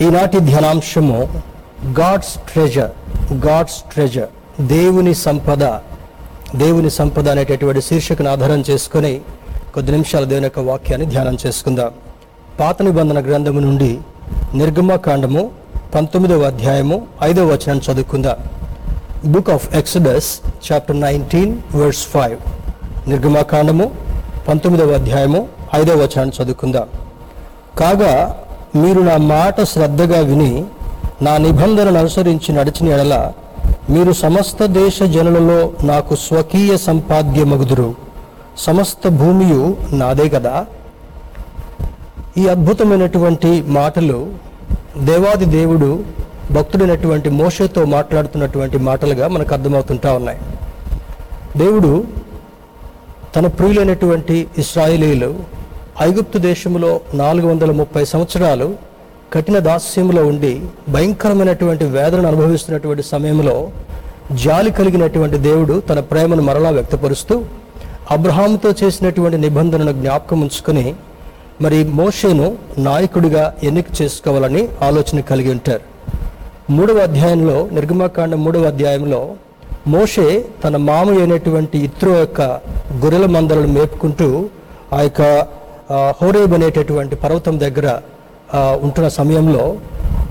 ఈనాటి ధ్యానాంశము God's treasure God's treasure దేవుని సంపద దేవుని సంపద అనేటటువంటి శీర్షికను ఆధారం చేసుకొని కొద్ది నిమిషాలు దేవుని యొక్క వాక్యాన్ని ధ్యానం చేసుకుందాం. పాత నిబంధన గ్రంథము నుండి నిర్గమకాండము పంతొమ్మిదవ అధ్యాయము ఐదవ వచనాన్ని చదువుకుందాం. Book of Exodus chapter nineteen verse five. నిర్గమకాండము పంతొమ్మిదవ అధ్యాయము ఐదవ వచనాన్ని చదువుకుందాం. కాగా మీరు నా మాట శ్రద్ధగా విని నా నిబంధనను అనుసరించి నడిచిన ఎడల మీరు సమస్త దేశ జనులలో నాకు స్వకీయ సంపాద్యమగుదురు. సమస్త భూమియు నాదే కదా? ఈ అద్భుతమైనటువంటి మాటలు దేవాది దేవుడు భక్తుడైనటువంటి మోషతో మాట్లాడుతున్నటువంటి మాటలుగా మనకు అర్థమవుతుంటా ఉన్నాయి. దేవుడు తన ప్రియులైనటువంటి ఇస్రాయిలీలు ఐగుప్తు దేశంలో నాలుగు వందల ముప్పై సంవత్సరాలు కఠిన దాస్యంలో ఉండి భయంకరమైనటువంటి వేదనను అనుభవిస్తున్నటువంటి సమయంలో జాలి కలిగినటువంటి దేవుడు తన ప్రేమను మరలా వ్యక్తపరుస్తూ అబ్రహాంతో చేసినటువంటి నిబంధనను జ్ఞాపకం ఉంచుకొని మరి మోషేను నాయకుడిగా ఎన్నిక చేసుకోవాలని ఆలోచన కలిగి ఉంటారు. మూడవ అధ్యాయంలో నిర్గమకాండ మూడవ అధ్యాయంలో మోషే తన మామ అయినటువంటి ఇత్రో యొక్క గొర్రెల మందలను మేపుకుంటూ ఆ యొక్క హోరేబ్ అనేటటువంటి పర్వతం దగ్గర ఉంటున్న సమయంలో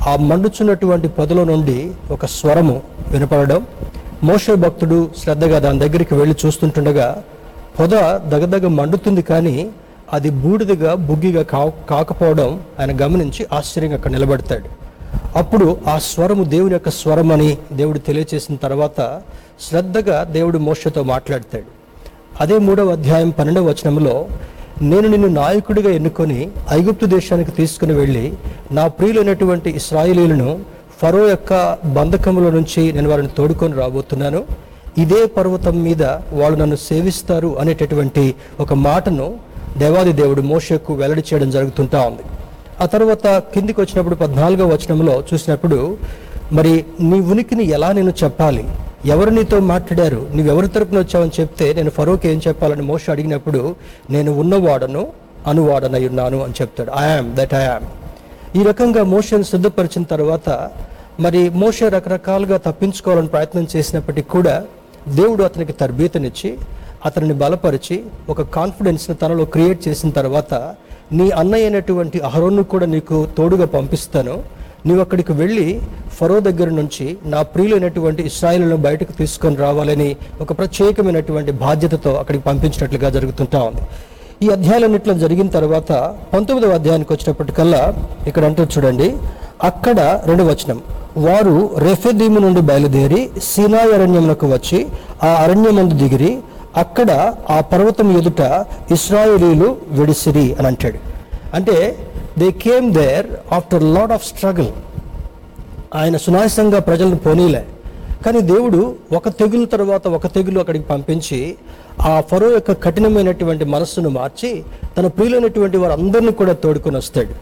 ఆ మండుచున్నటువంటి పొదలో నుండి ఒక స్వరము వినపడడం మోషే భక్తుడు శ్రద్ధగా దాని దగ్గరికి వెళ్ళి చూస్తుంటుండగా పొద దగదగ మండుతుంది కానీ అది బూడిదగా బుగ్గిగా కా కాకపోవడం ఆయన గమనించి ఆశ్చర్యంగా అక్కడ నిలబడతాడు. అప్పుడు ఆ స్వరము దేవుని యొక్క స్వరం అని దేవుడు తెలియచేసిన తర్వాత శ్రద్ధగా దేవుడు మోషతో మాట్లాడతాడు. అదే మూడవ అధ్యాయం పన్నెండవ వచనంలో నేను నిన్ను నాయకుడిగా ఎన్నుకొని ఐగుప్తు దేశానికి తీసుకుని వెళ్ళి నా ప్రియులైనటువంటి ఇస్రాయిలీలను ఫరో యొక్క బంధకముల నుంచి నేను వారిని తోడుకొని రాబోతున్నాను. ఇదే పర్వతం మీద వాళ్ళు నన్ను సేవిస్తారు అనేటటువంటి ఒక మాటను దేవాది దేవుడు మోషకు వెల్లడి చేయడం జరుగుతుంటా ఉంది. ఆ తర్వాత కిందికి వచ్చినప్పుడు పద్నాలుగో వచనంలో చూసినప్పుడు మరి నీ ఉనికిని ఎలా నేను చెప్పాలి? ఎవరు నీతో మాట్లాడారు? నువ్వెవరి తరపున వచ్చావని చెప్తే నేను ఫరోకి ఏం చెప్పాలని మోష అడిగినప్పుడు నేను ఉన్నవాడను అనువాడనై ఉన్నాను అని చెప్తాడు. ఐఆమ్ దట్ ఐఆమ్ ఈ రకంగా మోషను సిద్ధపరిచిన తర్వాత మరి మోష రకరకాలుగా తప్పించుకోవాలని ప్రయత్నం చేసినప్పటికీ కూడా దేవుడు అతనికి తరబీతనిచ్చి అతనిని బలపరిచి ఒక కాన్ఫిడెన్స్ని తనలో క్రియేట్ చేసిన తర్వాత నీ అన్నయ్య అయినటువంటి అహరోన్ను కూడా నీకు తోడుగా పంపిస్తాను. నీవు అక్కడికి వెళ్ళి ఫరో దగ్గర నుంచి నా ప్రియులైనటువంటి ఇస్రాయిలను బయటకు తీసుకొని రావాలని ఒక ప్రత్యేకమైనటువంటి బాధ్యతతో అక్కడికి పంపించినట్లుగా జరుగుతుంటా ఉంది. ఈ అధ్యాయాలన్నింటిలో జరిగిన తర్వాత పంతొమ్మిదవ అధ్యాయానికి వచ్చినప్పటికల్లా ఇక్కడ అంటూ చూడండి అక్కడ రెండు వచనం వారు రెఫెదీము నుండి బయలుదేరి సీనాయి అరణ్యమునకు వచ్చి ఆ అరణ్యమందు దిగిరి అక్కడ ఆ పర్వతం ఎదుట ఇస్రాయేలీలు విడిసిరి అని అంటాడు. అంటే they came there after lot of struggle ఆయన సునాయాసంగా ప్రజలను పోనీలే. కానీ దేవుడు ఒక తెగులు తర్వాత ఒక తెగులు అక్కడికి పంపించి ఆ ఫరో యొక్క కఠినమైనటువంటి మనస్సును మార్చి తన ప్రియులైనటువంటి వారందరినీ కూడా తోడుకొని వస్తాడు.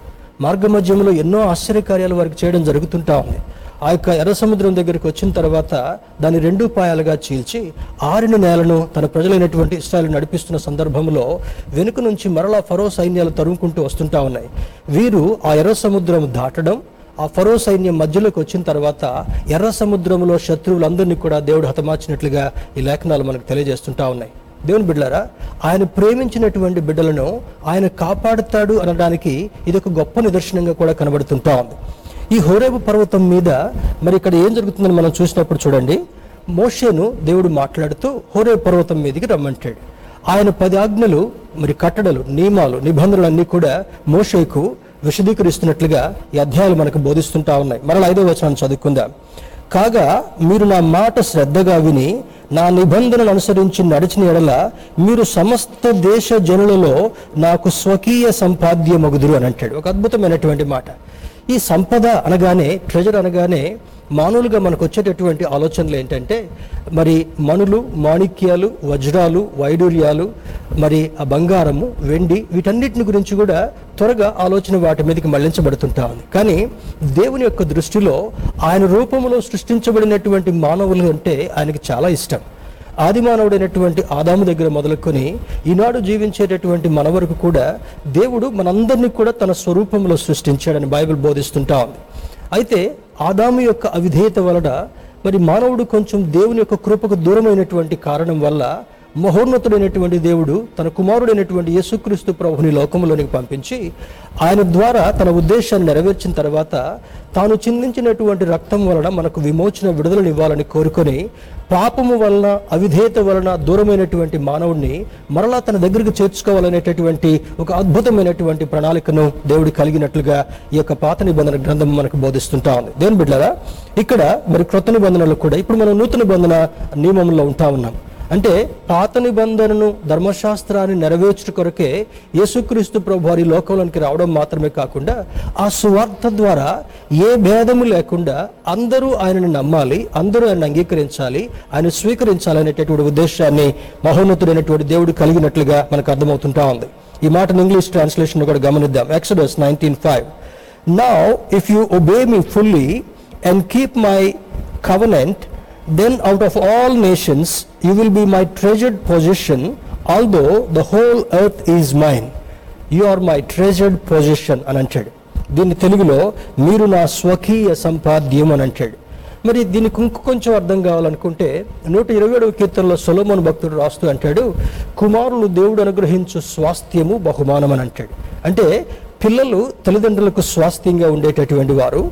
మార్గ మధ్యంలో ఎన్నో ఆశ్చర్యకార్యాలు వారికి చేయడం జరుగుతుంటా ఉంది. ఆ యొక్క ఎర్ర సముద్రం దగ్గరికి వచ్చిన తర్వాత దాన్ని రెండు పాయాలుగా చీల్చి ఆరిన నేలను తన ప్రజలైనటువంటి ఇస్రాయల్ నడిపిస్తున్న సందర్భంలో వెనుక నుంచి మరలా ఫరో సైన్యాలు తరుముకుంటూ వస్తుంటా ఉన్నాయి. వీరు ఆ ఎర్ర సముద్రం దాటడం ఆ ఫరో సైన్యం మధ్యలోకి వచ్చిన తర్వాత ఎర్ర సముద్రంలో శత్రువులందరినీ కూడా దేవుడు హతమార్చినట్లుగా ఈ లేఖనాలు మనకు తెలియజేస్తుంటా ఉన్నాయి. దేవుని బిడ్డలారా ఆయన ప్రేమించినటువంటి బిడ్డలను ఆయన కాపాడుతాడు అనడానికి ఇది ఒక గొప్ప నిదర్శనంగా కూడా కనబడుతుంటా ఉంది. ఈ హోరేబు పర్వతం మీద మరి ఇక్కడ ఏం జరుగుతుందని మనం చూసినప్పుడు చూడండి. మోషేను దేవుడు మాట్లాడుతూ హోరేబు పర్వతం మీదకి రమ్మంటాడు. ఆయన పది ఆజ్ఞలు మరి కట్టడలు నియమాలు నిబంధనలు అన్నీ కూడా మోషేకు విశదీకరిస్తున్నట్లుగా ఈ అధ్యాయాలు మనకు బోధిస్తుంటా ఉన్నాయి. మరలా ఐదో వచనాన్ని చదువుకుందాం. కాగా మీరు నా మాట శ్రద్ధగా విని నా నిబంధనలు అనుసరించి నడిచిన ఎడల మీరు సమస్త దేశ జనులలో నాకు స్వకీయ సంపాద్యమగుదురు అని అంటాడు. ఒక అద్భుతమైనటువంటి మాట. ఈ సంపద అనగానే ట్రెజర్ అనగానే మామూలుగా మనకు వచ్చేటటువంటి ఆలోచనలు ఏంటంటే మరి మణులు మాణిక్యాలు వజ్రాలు వైడూర్యాలు మరి ఆ బంగారము వెండి వీటన్నిటిని గురించి కూడా త్వరగా ఆలోచన వాటి మీదకి మళ్ళించబడుతుంటా ఉంది. కానీ దేవుని యొక్క దృష్టిలో ఆయన రూపంలో సృష్టించబడినటువంటి మానవులు అంటే ఆయనకి చాలా ఇష్టం. ఆదిమానవుడైనటువంటి ఆదాము దగ్గర మొదలుకొని ఈనాడు జీవించేటటువంటి మన వరకు కూడా దేవుడు మనందరినీ కూడా తన స్వరూపంలో సృష్టించాడని బైబిల్ బోధిస్తుంటా ఉంది. అయితే ఆదాము యొక్క అవిధేయత వలన మరి మానవుడు కొంచెం దేవుని యొక్క కృపకు దూరమైనటువంటి కారణం వల్ల మహోన్నతుడైనటువంటి దేవుడు తన కుమారుడైనటువంటి యేసుక్రీస్తు ప్రభుని లోకంలోనికి పంపించి ఆయన ద్వారా తన ఉద్దేశాన్ని నెరవేర్చిన తర్వాత తాను చిందించినటువంటి రక్తం వలన మనకు విమోచన విడుదలనివ్వాలని కోరుకొని పాపము వలన అవిధేయత వలన దూరమైనటువంటి మానవుడిని మరలా తన దగ్గరికి చేర్చుకోవాలనేటటువంటి ఒక అద్భుతమైనటువంటి ప్రణాళికను దేవుడు కలిగినట్లుగా ఈ యొక్క పాత నిబంధన గ్రంథం మనకు బోధిస్తుంటా ఉంది. దేని బిడ్డరా ఇక్కడ మరి క్రొత్త నిబంధనలు కూడా ఇప్పుడు మనం నూతన నిబంధన నియమంలో ఉంటా ఉన్నాం. అంటే పాత నిబంధనను ధర్మశాస్త్రాన్ని నెరవేర్చుట కొరకే యేసుక్రీస్తు ప్రభు వారి లోకంలోనికి రావడం మాత్రమే కాకుండా ఆ సువార్త ద్వారా ఏ భేదము లేకుండా అందరూ ఆయనను నమ్మాలి అందరూ ఆయన అంగీకరించాలి ఆయన స్వీకరించాలి అనేటటువంటి ఉద్దేశాన్ని మహోన్నతుడైనటువంటి దేవుడు కలిగినట్లుగా మనకు అర్థమవుతుంటా ఉంది. ఈ మాటను ఇంగ్లీష్ ట్రాన్స్లేషన్ కూడా గమనిద్దాం. Exodus nineteen five now if you obey me fully and keep my covenant then out of all nations you will be my treasured possession, although the whole earth is mine. You are my treasured possession అని అంటాడు. దీన్ని తెలుగులో మీరు నా స్వకీయ సంపాద్యం అని అంటాడు. మరి దీనికి ఇంక కొంచెం అర్థం కావాలనుకుంటే నూట ఇరవై ఏడవ కీర్తనలో సొలోమన్ భక్తుడు రాస్తూ అంటాడు కుమారులు దేవుడు అనుగ్రహించు స్వాస్థ్యము బహుమానం అని అంటాడు. అంటే పిల్లలు తల్లిదండ్రులకు స్వాస్థ్యంగా ఉండేటటువంటి వారు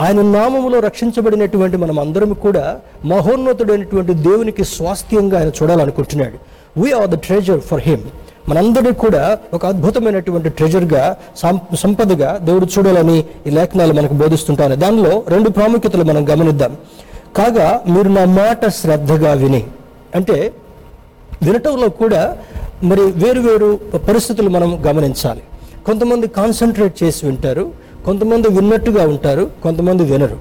ఆయన నామములో రక్షించబడినటువంటి మనం అందరం కూడా మహోన్నతుడైనటువంటి దేవునికి స్వాస్థ్యంగా ఆయన చూడాలనుకుంటున్నాడు. We are the treasure for him మనందరికీ కూడా ఒక అద్భుతమైనటువంటి ట్రెజర్గా సంపదగా దేవుడు చూడాలని ఈ లేఖనాలు మనకు బోధిస్తుంటాను. దానిలో రెండు ప్రాముఖ్యతలు మనం గమనిద్దాం. కాగా మీరు నా మాట శ్రద్ధగా విని. అంటే వినటంలో కూడా మరి వేరు వేరు పరిస్థితులు మనం గమనించాలి. కొంతమంది కాన్సన్ట్రేట్ చేసి వింటారు కొంతమంది విన్నట్టుగా ఉంటారు కొంతమంది వినరు.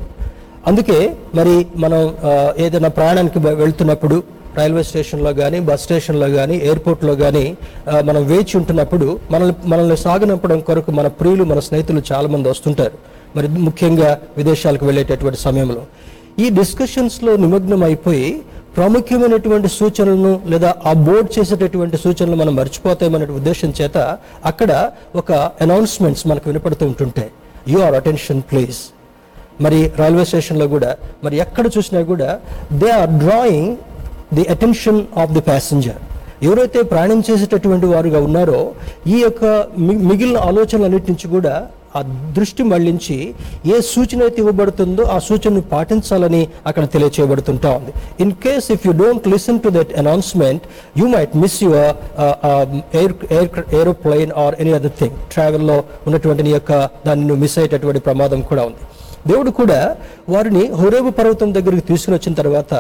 అందుకే మరి మనం ఏదైనా ప్రయాణానికి వెళ్తున్నప్పుడు రైల్వే స్టేషన్లో కానీ బస్ స్టేషన్లో కానీ ఎయిర్పోర్ట్లో కానీ మనం వేచి ఉంటున్నప్పుడు మనల్ని మనల్ని సాగనంపడం కొరకు మన ప్రియులు మన స్నేహితులు చాలామంది వస్తుంటారు. మరి ముఖ్యంగా విదేశాలకు వెళ్ళేటటువంటి సమయంలో. ఈ డిస్కషన్స్లో నిమగ్నం అయిపోయి ప్రాముఖ్యమైనటువంటి సూచనలను లేదా ఆ బోర్డ్ చేసేటటువంటి సూచనలు మనం మర్చిపోతామనే ఉద్దేశం చేత అక్కడ ఒక అనౌన్స్మెంట్స్ మనకు వినపడుతూ ఉంటుంటాయి యు ఆర్ అటెన్షన్ ప్లీజ్ మరి రైల్వే స్టేషన్లో కూడా మరి ఎక్కడ చూసినా కూడా they are drawing the attention of the passenger ఎవరైతే ప్రయాణం చేసేటటువంటి వారుగా ఉన్నారో ఈ యొక్క మి- మిగిలిన ఆలోచనలన్నిటి నుంచి కూడా ఆ దృష్టి మళ్ళించి ఏ సూచన అయితే ఇవ్వబడుతుందో ఆ సూచనను పాటించాలని అక్కడ తెలియచేయబడుతుంటా ఉంది. In case if you don't listen to that announcement you might miss your air air aeroplane or any other thing ట్రావెల్లో ఉన్నటువంటి నీ యొక్క దాన్ని నువ్వు మిస్ అయ్యేటటువంటి ప్రమాదం కూడా ఉంది. దేవుడు కూడా వారిని హోరేబు పర్వతం దగ్గరికి తీసుకుని వచ్చిన తర్వాత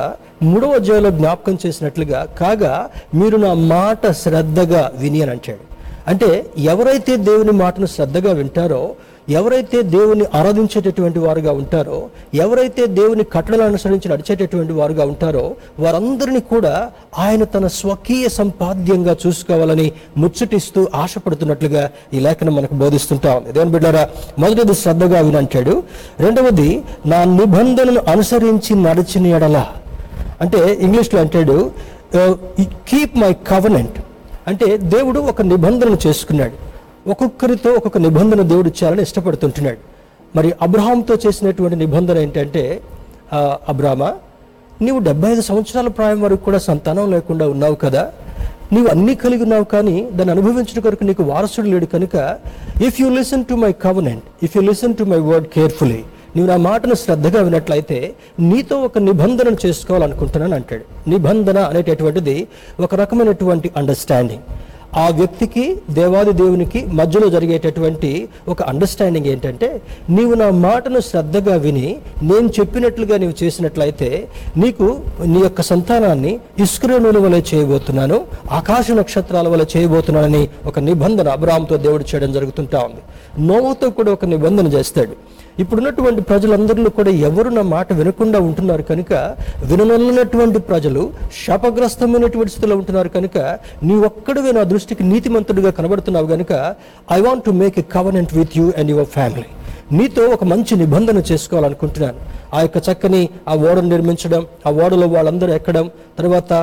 మూడవ అధ్యాయంలో జ్ఞాపకం చేసినట్లుగా కాగా మీరు నా మాట శ్రద్ధగా విని అని అంటాడు. అంటే ఎవరైతే దేవుని మాటను శ్రద్ధగా వింటారో ఎవరైతే దేవుని ఆరాధించేటటువంటి వారుగా ఉంటారో ఎవరైతే దేవుని కట్టడలను అనుసరించి నడిచేటటువంటి వారుగా ఉంటారో వారందరినీ కూడా ఆయన తన స్వకీయ సంపాద్యంగా చూసుకోవాలని ముచ్చటిస్తూ ఆశపడుతున్నట్లుగా ఈ లేఖనం మనకు బోధిస్తుంటా ఉంది. దేవుని బిడ్డారా మొదటిది శ్రద్ధగా వినంటాడు. రెండవది నా నిబంధనను అనుసరించి నడిచిన ఎడల. అంటే ఇంగ్లీష్లో అంటాడు కీప్ మై కవనెంట్ అంటే దేవుడు ఒక నిబంధనను చేసుకున్నాడు. ఒక్కొక్కరితో ఒక్కొక్క నిబంధన దేవుడు ఇచ్చారని ఇష్టపడుతుంటున్నాడు. మరి అబ్రహాంతో చేసినటువంటి నిబంధన ఏంటంటే అబ్రామా నీవు డెబ్బై ఐదు సంవత్సరాల ప్రాయం వరకు కూడా సంతానం లేకుండా ఉన్నావు కదా. నీవు అన్నీ కలిగి ఉన్నావు కానీ దాన్ని అనుభవించడం కొరకు నీకు వారసుడు లేడు కనుక if you listen to my covenant if you listen to my word carefully నీవు నా మాటను శ్రద్ధగా వినట్లయితే నీతో ఒక నిబంధనను చేసుకోవాలనుకుంటున్నాను అంటాడు. నిబంధన అనేటటువంటిది ఒక రకమైనటువంటి అండర్స్టాండింగ్ ఆ వ్యక్తికి దేవాది దేవునికి మధ్యలో జరిగేటటువంటి ఒక అండర్స్టాండింగ్ ఏంటంటే నీవు నా మాటను శ్రద్ధగా విని నేను చెప్పినట్లుగా నీవు చేసినట్లయితే నీకు నీ యొక్క సంతానాన్ని ఇస్క్రేణుల వలె చేయబోతున్నాను ఆకాశ నక్షత్రాల వలె చేయబోతున్నానని ఒక నిబంధన అబ్రామ్తో దేవుడు చేయడం జరుగుతుంటా ఉంది. నోవుతో కూడా ఒక నిబంధన చేస్తాడు. ఇప్పుడున్నటువంటి ప్రజలందరిలో కూడా ఎవరు నా మాట వినకుండా ఉంటున్నారు కనుక విననొల్లనటువంటి ప్రజలు శాపగ్రస్తమైనటువంటి స్థితిలో ఉంటున్నారు కనుక నీ ఒక్కడివే నా దృష్టికి నీతిమంతుడిగా కనబడుతున్నావు కనుక I want to make a covenant with you and your family నీతో ఒక మంచి నిబంధన చేసుకోవాలనుకుంటున్నాను. ఆ యొక్క చక్కని ఆ ఓడను నిర్మించడం ఆ ఓడలో వాళ్ళందరూ ఎక్కడం తర్వాత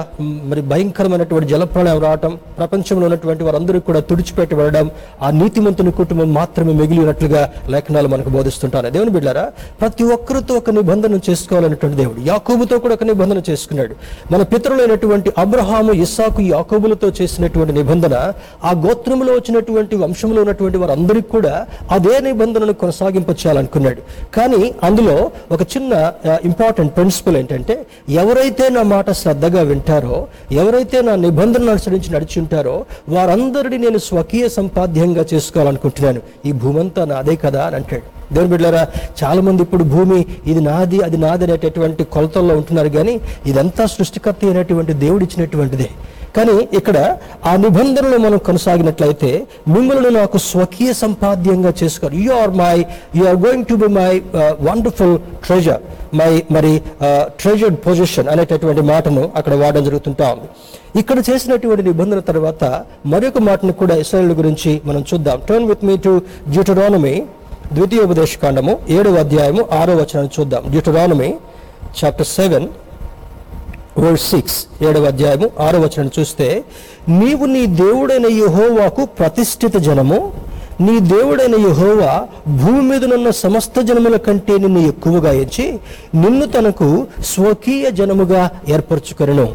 మరి భయంకరమైనటువంటి జలప్రళయం రావటం ప్రపంచంలో ఉన్నటువంటి వారందరూ కూడా తుడిచిపెట్టి వెళ్ళడం ఆ నీతిమంతుని కుటుంబం మాత్రమే మిగిలినట్లుగా లేఖనాలు మనకు బోధిస్తుంటారు. దేవుని బిడ్డారా ప్రతి ఒక్కరితో ఒక నిబంధన చేసుకోవాలన్నటువంటి దేవుడు యాకోబుతో కూడా ఒక నిబంధన చేసుకున్నాడు. మన పితరులైనటువంటి అబ్రహాము ఇస్సాకు యాకోబులతో చేసినటువంటి నిబంధన ఆ గోత్రంలో వచ్చినటువంటి వంశంలో ఉన్నటువంటి వారందరికీ కూడా అదే నిబంధనను కొనసాగింప చేయాలనుకున్నాడు కానీ అందులో ఒక చిన్న ఇంపార్టెంట్ ప్రిన్సిపల్ ఏంటంటే ఎవరైతే నా మాట శ్రద్ధగా వింటారో ఎవరైతే నా నిబంధనలు అనుసరించి నడిచి ఉంటారో వారందరినీ నేను స్వకీయ సంపాద్యంగా చేసుకోవాలనుకుంటున్నాను. ఈ భూమంతా నాదే కదా అని అంటాడు. దేవుని బిడ్డారా చాలా మంది ఇప్పుడు భూమి ఇది నాది అది నాది అనేటటువంటి కొలతల్లో ఉంటున్నారు కానీ ఇదంతా సృష్టికర్త అయినటువంటి దేవుడు ఇచ్చినటువంటిదే. కానీ ఇక్కడ ఆ నిబంధనలు మనం కొనసాగినట్లయితే మిమ్మల్ని నాకు స్వకీయ సంపాద్యంగా చేసుకోరు you are my you are going to be my wonderful treasure my మరి uh, ట్రెజర్డ్ పొజిషన్ అనేటటువంటి మాటను అక్కడ వాడడం జరుగుతుంటా ఉంది. ఇక్కడ చేసినటువంటి నిబంధన తర్వాత మరొక మాటను కూడా ఇస్రాయల్ గురించి మనం చూద్దాం. Turn with me to Deuteronomy ద్వితీయోపదేశ కాండము ఏడవ అధ్యాయము ఆరో వచనాన్ని చూద్దాం. Deuteronomy chapter seven verse six ఏడవ అధ్యాయము ఆరో వచనం చూస్తే నీవు నీ దేవుడైన యుహోవాకు ప్రతిష్ఠిత జనము నీ దేవుడైన యుహోవా భూమి మీదనున్న సమస్త జనముల కంటే నిన్ను ఎక్కువగా ఎంచి నిన్ను తనకు స్వకీయ జనముగా ఏర్పరచుకొనెను.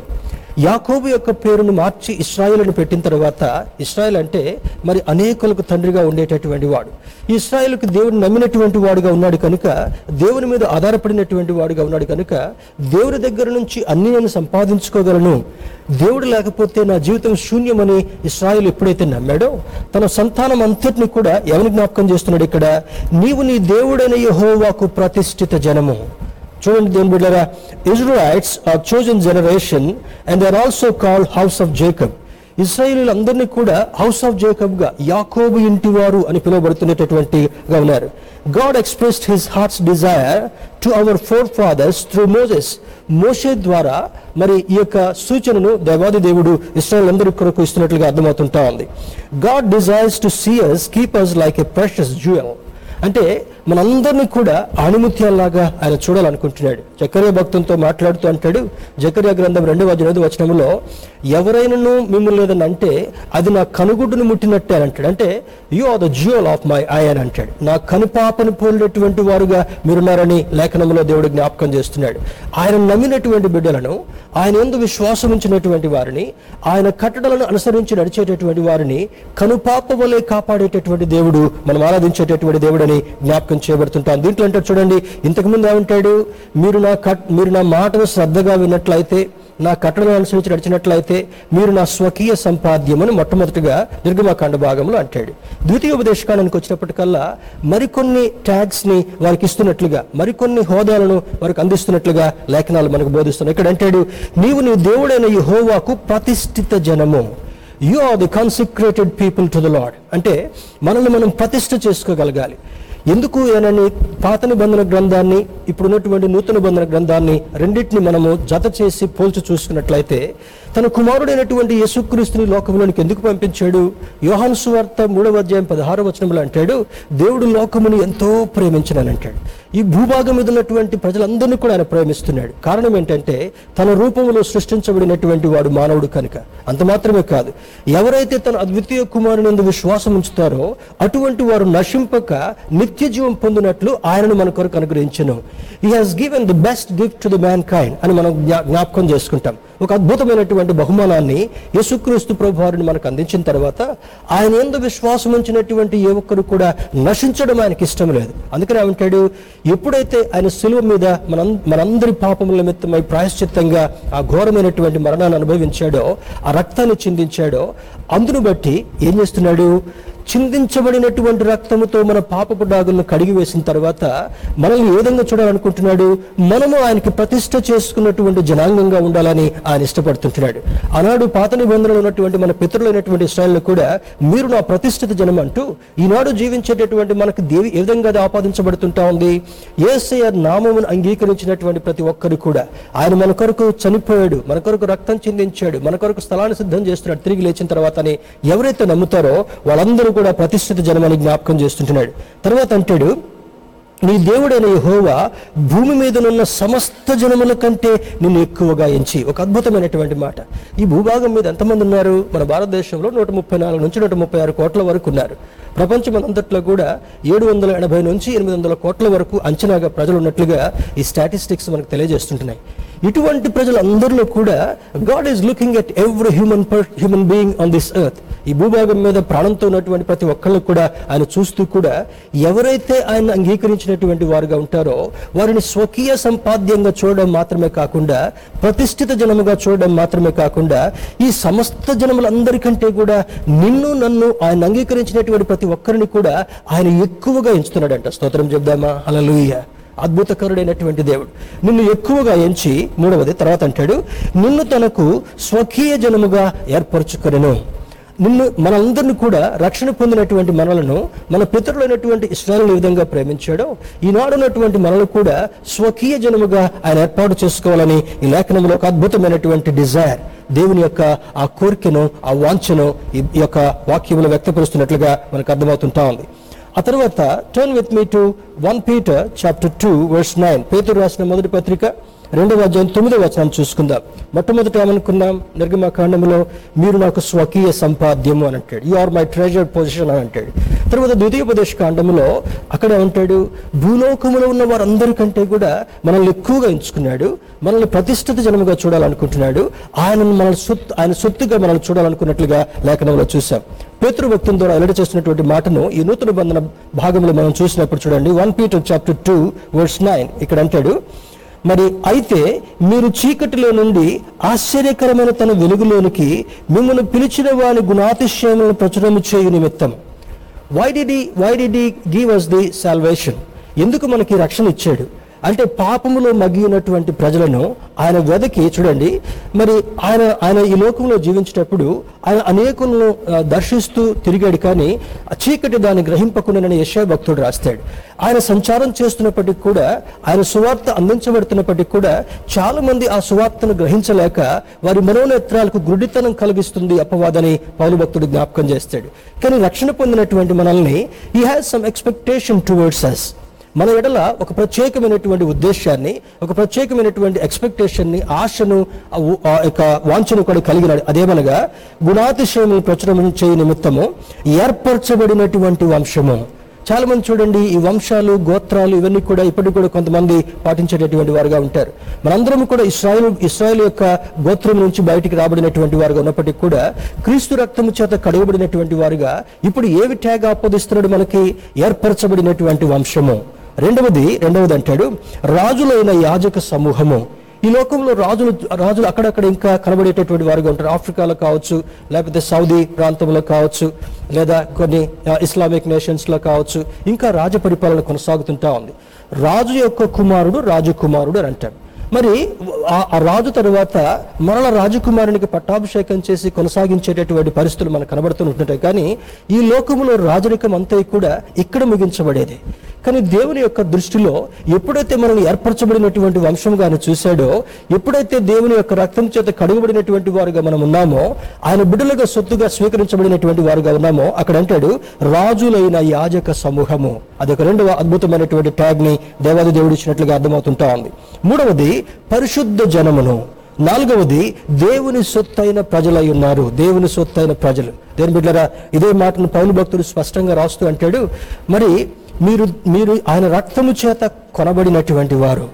యాకోబు యొక్క పేరును మార్చి ఇస్రాయిల్ను పెట్టిన తర్వాత ఇస్రాయేల్ అంటే మరి అనేకులకు తండ్రిగా ఉండేటటువంటి వాడు. ఇస్రాయిల్కి దేవుని నమ్మినటువంటి వాడుగా ఉన్నాడు కనుక దేవుని మీద ఆధారపడినటువంటి వాడుగా ఉన్నాడు కనుక దేవుని దగ్గర నుంచి అన్ని నేను సంపాదించుకోగలను. దేవుడు లేకపోతే నా జీవితం శూన్యమని ఇస్రాయిల్ ఎప్పుడైతే నమ్మాడో తన సంతానం అంతటిని కూడా ఎవరి జ్ఞాపకం చేస్తున్నాడు ఇక్కడ? నీవు నీ దేవుడైన యహోవాకు ప్రతిష్ఠిత జనము. చూడండి దేవుని బిడ్డరా Israelites are chosen generation and they are also called house of Jacob ఇస్రాయేలీలందరినీ కూడా హౌస్ ఆఫ్ జేకబ్గా యాకోబు ఇంటివారు అని పిలువబడుతున్నటువంటిగా ఉన్నారు God expressed his heart's desire to our forefathers through Moses మోషే ద్వారా మరి ఈ యొక్క సూచనను దేవాది దేవుడు ఇస్రాయల్ అందరి కొరకు ఇస్తున్నట్లుగా అర్థమవుతుంటా ఉంది. God desires to see us keep us like a precious jewel అంటే మనందరినీ కూడా ఆణిముత్యాల్లాగా ఆయన చూడాలనుకుంటున్నాడు. జకర్య భక్తులతో మాట్లాడుతూ అంటాడు జకర్య గ్రంథం రెండవ జనది వచనంలో ఎవరైనాను మిమ్మల్ని ఏదన్నా అంటే అది నా కనుగుడ్డును ముట్టినట్టే అని అంటాడు. అంటే you are the jewel of my eye అని అంటాడు. నా కనుపాపను పోలినటువంటి వారుగా మీరున్నారని లేఖనంలో దేవుడు జ్ఞాపకం చేస్తున్నాడు. ఆయన నమ్మినటువంటి బిడ్డలను ఆయన ఎందు విశ్వాసం ఉంచినటువంటి వారిని ఆయన కట్టడలను అనుసరించి నడిచేటటువంటి వారిని కనుపాప వలె కాపాడేటటువంటి దేవుడు మనం ఆరాధించేటటువంటి దేవుడని జ్ఞాపకం చేయబడుతుంటాం. దీంట్లో అంటే చూడండి ఇంతకుముందు ఏమంటాడు? మీరు నా కట్ మీరు నా మాటను శ్రద్ధగా విన్నట్లయితే నా కట్టడం అనుసరించి నడిచినట్లయితే మీరు నా స్వకీయ సంపాద్యమని మొట్టమొదటిగా నిర్గమకాండ భాగంలో అంటాడు. ద్వితీయ ఉపదేశకానికి వచ్చినప్పటికల్లా మరికొన్ని ట్యాగ్స్ని వారికి ఇస్తున్నట్లుగా మరికొన్ని హోదాలను వారికి అందిస్తున్నట్లుగా లేఖనాలు మనకు బోధిస్తున్నాయి. ఇక్కడ అంటాడు నీవు నీ దేవుడైన ఈ హోవాకు ప్రతిష్ఠిత జనము. You are the consecrated people to the Lord అంటే మనల్ని మనం ప్రతిష్ఠ చేసుకోగలగాలి. ఎందుకు ఏనని పాత నిబంధన గ్రంథాన్ని ఇప్పుడున్నటువంటి నూతన నిబంధన గ్రంథాన్ని రెండింటిని మనము జత చేసి పోల్చి చూసుకున్నట్లయితే తన కుమారుడైనటువంటి యేసుక్రీస్తుని లోకంలోనికి ఎందుకు పంపించాడు? యోహాను సువార్త మూడవ అధ్యాయం పదహార వచనంలో అంటాడు దేవుడు లోకముని ఎంతో ప్రేమించినని అంటాడు. ఈ భూభాగం మీద ఉన్నటువంటి ప్రజలందరినీ కూడా ఆయన ప్రేమిస్తున్నాడు. కారణం ఏంటంటే తన రూపంలో సృష్టించబడినటువంటి వాడు మానవుడు కనుక. అంత మాత్రమే కాదు ఎవరైతే తన అద్వితీయ కుమారుని యందు విశ్వాసం ఉంచుతారో అటువంటి వారు నశింపక నిత్య జీవం పొందినట్లు ఆయనను మన కొరకు అనుగ్రహించను. He has given the best gift to the mankind అని మనం జ్ఞాపకం చేసుకుంటాం. ఒక అద్భుతమైనటువంటి బహుమానాన్ని యేసుక్రీస్తు ప్రభు వారిని మనకు అందించిన తర్వాత ఆయన ఎందు విశ్వాసం ఉంచినటువంటి ఏ ఒక్కరు కూడా నశించడం ఆయనకి ఇష్టం లేదు. అందుకని ఏమంటాడు ఎప్పుడైతే ఆయన సులువ మీద మన మనందరి పాపముల నిమిత్తమై ప్రాయశ్చిత్తంగా ఆ ఘోరమైనటువంటి మరణాన్ని అనుభవించాడో ఆ రక్తాన్ని చిందించాడో అందును బట్టి ఏం చేస్తున్నాడు? చిందించబడినటువంటి రక్తముతో మన పాపపు డాగులను కడిగి వేసిన తర్వాత మనల్ని ఏ విధంగా చూడాలనుకుంటున్నాడు? మనము ఆయనకి ప్రతిష్ట చేసుకున్నటువంటి జనాంగంగా ఉండాలని ఆయన ఇష్టపడుతుంటున్నాడు. ఆనాడు పాత నిబంధనలు ఉన్నటువంటి మన పితరులైనటువంటి ఇస్రాయల్ కూడా మీరు నా ప్రతిష్ఠిత జనం అంటూ ఈనాడు జీవించేటటువంటి మనకు దేవి ఏ విధంగా అది ఆపాదించబడుతుంటా ఉంది? ఏసఐఆర్ నామమును అంగీకరించినటువంటి ప్రతి ఒక్కరు కూడా ఆయన మన కొరకు చనిపోయాడు మన కొరకు రక్తం చిందించాడు మన కొరకు స్థలాన్ని సిద్ధం చేస్తున్నాడు తిరిగి లేచిన తర్వాతని ఎవరైతే నమ్ముతారో వాళ్ళందరూ కూడా ప్రతిష్ఠిత జనమని జ్ఞాపకం చేస్తుంటున్నాడు. తర్వాత అంటాడు నీ దేవుడైన యహోవా భూమి మీదనున్న సమస్త జనముల కంటే నిన్ను ఎక్కువగా ఎంచి. ఒక అద్భుతమైనటువంటి మాట. ఈ భూభాగం మీద ఎంతమంది ఉన్నారు? మన భారతదేశంలో నూట ముప్పై నాలుగు నుంచి నూట ముప్పై ఆరు కోట్ల వరకు ఉన్నారు. ప్రపంచం అంతట్లో కూడా ఏడు వందల ఎనభై నుంచి ఎనిమిది వందల కోట్ల వరకు అంచనాగా ప్రజలు ఉన్నట్లుగా ఈ స్టాటిస్టిక్స్ మనకు తెలియజేస్తుంటున్నాయి. ఇటువంటి ప్రజలందరిలో కూడా God is looking at every human human being on this earth ఈ భూభాగం మీద ప్రాణంతో ఉన్నటువంటి ప్రతి ఒక్కళ్ళు కూడా ఆయన చూస్తూ కూడా ఎవరైతే ఆయన అంగీకరించినటువంటి వారుగా ఉంటారో వారిని స్వకీయ సంపాద్యంగా చూడడం మాత్రమే కాకుండా ప్రతిష్ఠిత జనముగా చూడడం మాత్రమే కాకుండా ఈ సమస్త జనములందరికంటే కూడా నిన్ను నన్ను ఆయన అంగీకరించినటువంటి ప్రతి ఒక్కరిని కూడా ఆయన ఎక్కువగా ఎంచుతున్నాడంట. స్తోత్రం చెప్దామా? హల్లెలూయా. అద్భుతకరుడైనటువంటి దేవుడు. నిన్ను ఎక్కువగా ఎంచి మూడవది తర్వాత అంటాడు నిన్ను తనకు స్వకీయ జనముగా ఏర్పరచుకొనెను. నిన్ను మనందరిని కూడా రక్షణ పొందినటువంటి మనలను మన పితరులైనటువంటి ఇష్టాలను ఏ విధంగా ప్రేమించాడో ఈనాడు ఉన్నటువంటి మనలు కూడా స్వకీయ జనముగా ఆయన ఏర్పాటు చేసుకోవాలని ఈ లేఖనంలో ఒక అద్భుతమైనటువంటి డిజైర్ దేవుని యొక్క ఆ కోరికను ఆ వాంఛను ఈ యొక్క వాక్యములు వ్యక్తపరుస్తున్నట్లుగా మనకు అర్థమవుతుంటా ఉంది. ఆ తర్వాత turn with me to one Peter chapter two verse nine పేతురు రాసిన మొదటి పత్రిక రెండవ అధ్యాయం తొమ్మిదవ వచనం చూసుకుందాం. మొట్టమొదట ఏమనుకున్నాం? నిర్గమకాండంలో మీరు నాకు స్వకీయ సంపాద్యము అని అంటాడు. You are my treasure possession అని అంటాడు. తర్వాత ద్వితీయోపదేశ కాండంలో అక్కడ ఏమంటాడు? భూలోకములో ఉన్న వారందరికంటే కూడా మనల్ని ఎక్కువగా ఎంచుకున్నాడు. మనల్ని ప్రతిష్ఠిత జనముగా చూడాలనుకుంటున్నాడు. ఆయనను మనల్ని సొత్తు ఆయన సొత్తుగా మనల్ని చూడాలనుకున్నట్లుగా లేఖనంలో చూసాం పేతృ భక్తుల ద్వారా వెల్లడి చేసినటువంటి మాటను ఈ నూతన బంధన భాగంలో మనం చూసినప్పుడు చూడండి. One Peter chapter two verse nine. ఇక్కడ అంటాడు మరి అయితే మీరు చీకటిలో నుండి ఆశ్చర్యకరమైన తన వెలుగులోనికి మిమ్మల్ని పిలిచిన వాని గుణాతిశయములను ప్రచురము చేయు నిమిత్తం. Why did why did give us the salvation ఎందుకు మనకి రక్షణ ఇచ్చాడు? అంటే పాపములో మగినటువంటి ప్రజలను ఆయన వెదకి చూడండి మరి ఆయన ఆయన ఈ లోకంలో జీవించేటప్పుడు ఆయన అనేకులను దర్శిస్తూ తిరిగాడు కానీ చీకటి దాన్ని గ్రహింపకుండానని యశా భక్తుడు రాస్తాడు. ఆయన సంచారం చేస్తున్నప్పటికి కూడా ఆయన సువార్త అందించబడుతున్నప్పటికీ కూడా చాలా మంది ఆ సువార్తను గ్రహించలేక వారి మనోనేత్రాలకు గుడితనం కలిగిస్తుంది అపవాదని పౌరు భక్తుడు జ్ఞాపకం చేస్తాడు. కానీ రక్షణ పొందినటువంటి మనల్ని ఈ has some expectation towards us మన ఎడల ఒక ప్రత్యేకమైనటువంటి ఉద్దేశాన్ని ఒక ప్రత్యేకమైనటువంటి ఎక్స్పెక్టేషన్ని ఆశను ఆ యొక్క వాంఛను కూడా కలిగినాడు అదేమనగా గుణాతిశయము ప్రచురం చేయ నిమిత్తము ఏర్పరచబడినటువంటి వంశము. చాలా మంది చూడండి ఈ వంశాలు గోత్రాలు ఇవన్నీ కూడా ఇప్పటికి కూడా కొంతమంది పాటించేటటువంటి వారుగా ఉంటారు. మనందరం కూడా ఇస్రాయల్ ఇస్రాయల్ యొక్క గోత్రం నుంచి బయటికి రాబడినటువంటి వారుగా ఉన్నప్పటికీ కూడా క్రీస్తు రక్తము చేత కడగబడినటువంటి వారుగా ఇప్పుడు ఏవి ట్యాగ్ ఆపోదిస్తున్నాడు మనకి? ఏర్పరచబడినటువంటి వంశము. రెండవది రెండవది అంటాడు రాజులైన యాజక సమూహము. ఈ లోకంలో రాజులు రాజులు అక్కడక్కడ ఇంకా కనబడేటటువంటి వారుగా ఉంటారు. ఆఫ్రికాలో కావచ్చు లేకపోతే సౌదీ ప్రాంతంలో కావచ్చు లేదా కొన్ని ఇస్లామిక్ నేషన్స్లో కావచ్చు ఇంకా రాజ పరిపాలన కొనసాగుతుంటా ఉంది. రాజు యొక్క కుమారుడు రాజకుమారుడు అని అంటారు మరి ఆ- ఆ రాజు తరువాత మరల రాజకుమారునికి పట్టాభిషేకం చేసి కొనసాగించేటటువంటి పరిస్థితులు మనకు కనబడుతుంటుంటాయి కానీ ఈ లోకములో రాజరికం అంతా కూడా ఇక్కడ ముగించబడేది. కానీ దేవుని యొక్క దృష్టిలో ఎప్పుడైతే మనల్ని ఏర్పరచబడినటువంటి వంశంగా ఆయన చూశాడో ఎప్పుడైతే దేవుని యొక్క రక్తం చేత కడుగబడినటువంటి వారుగా మనం ఉన్నామో ఆయన బిడ్డలుగా సొత్తుగా స్వీకరించబడినటువంటి వారుగా ఉన్నామో అక్కడ అంటాడు రాజులైన యాజక సమూహము. అది ఒక రెండవ అద్భుతమైనటువంటి ట్యాగ్ని దేవాది దేవుడు ఇచ్చినట్లుగా అర్థమవుతుంటా ఉంది. మూడవది పరిశుద్ధ జనమును. నాలుగవది దేవుని సొత్తైన ప్రజలై ఉన్నారు. దేవుని సొత్తైన ప్రజలు. దేని బిడ్డరా ఇదే మాటను పౌలు భక్తుడు స్పష్టంగా రాస్తూ అంటాడు మరి మీరు మీరు ఆయన రక్తము చేత కొనబడినటువంటి వారు.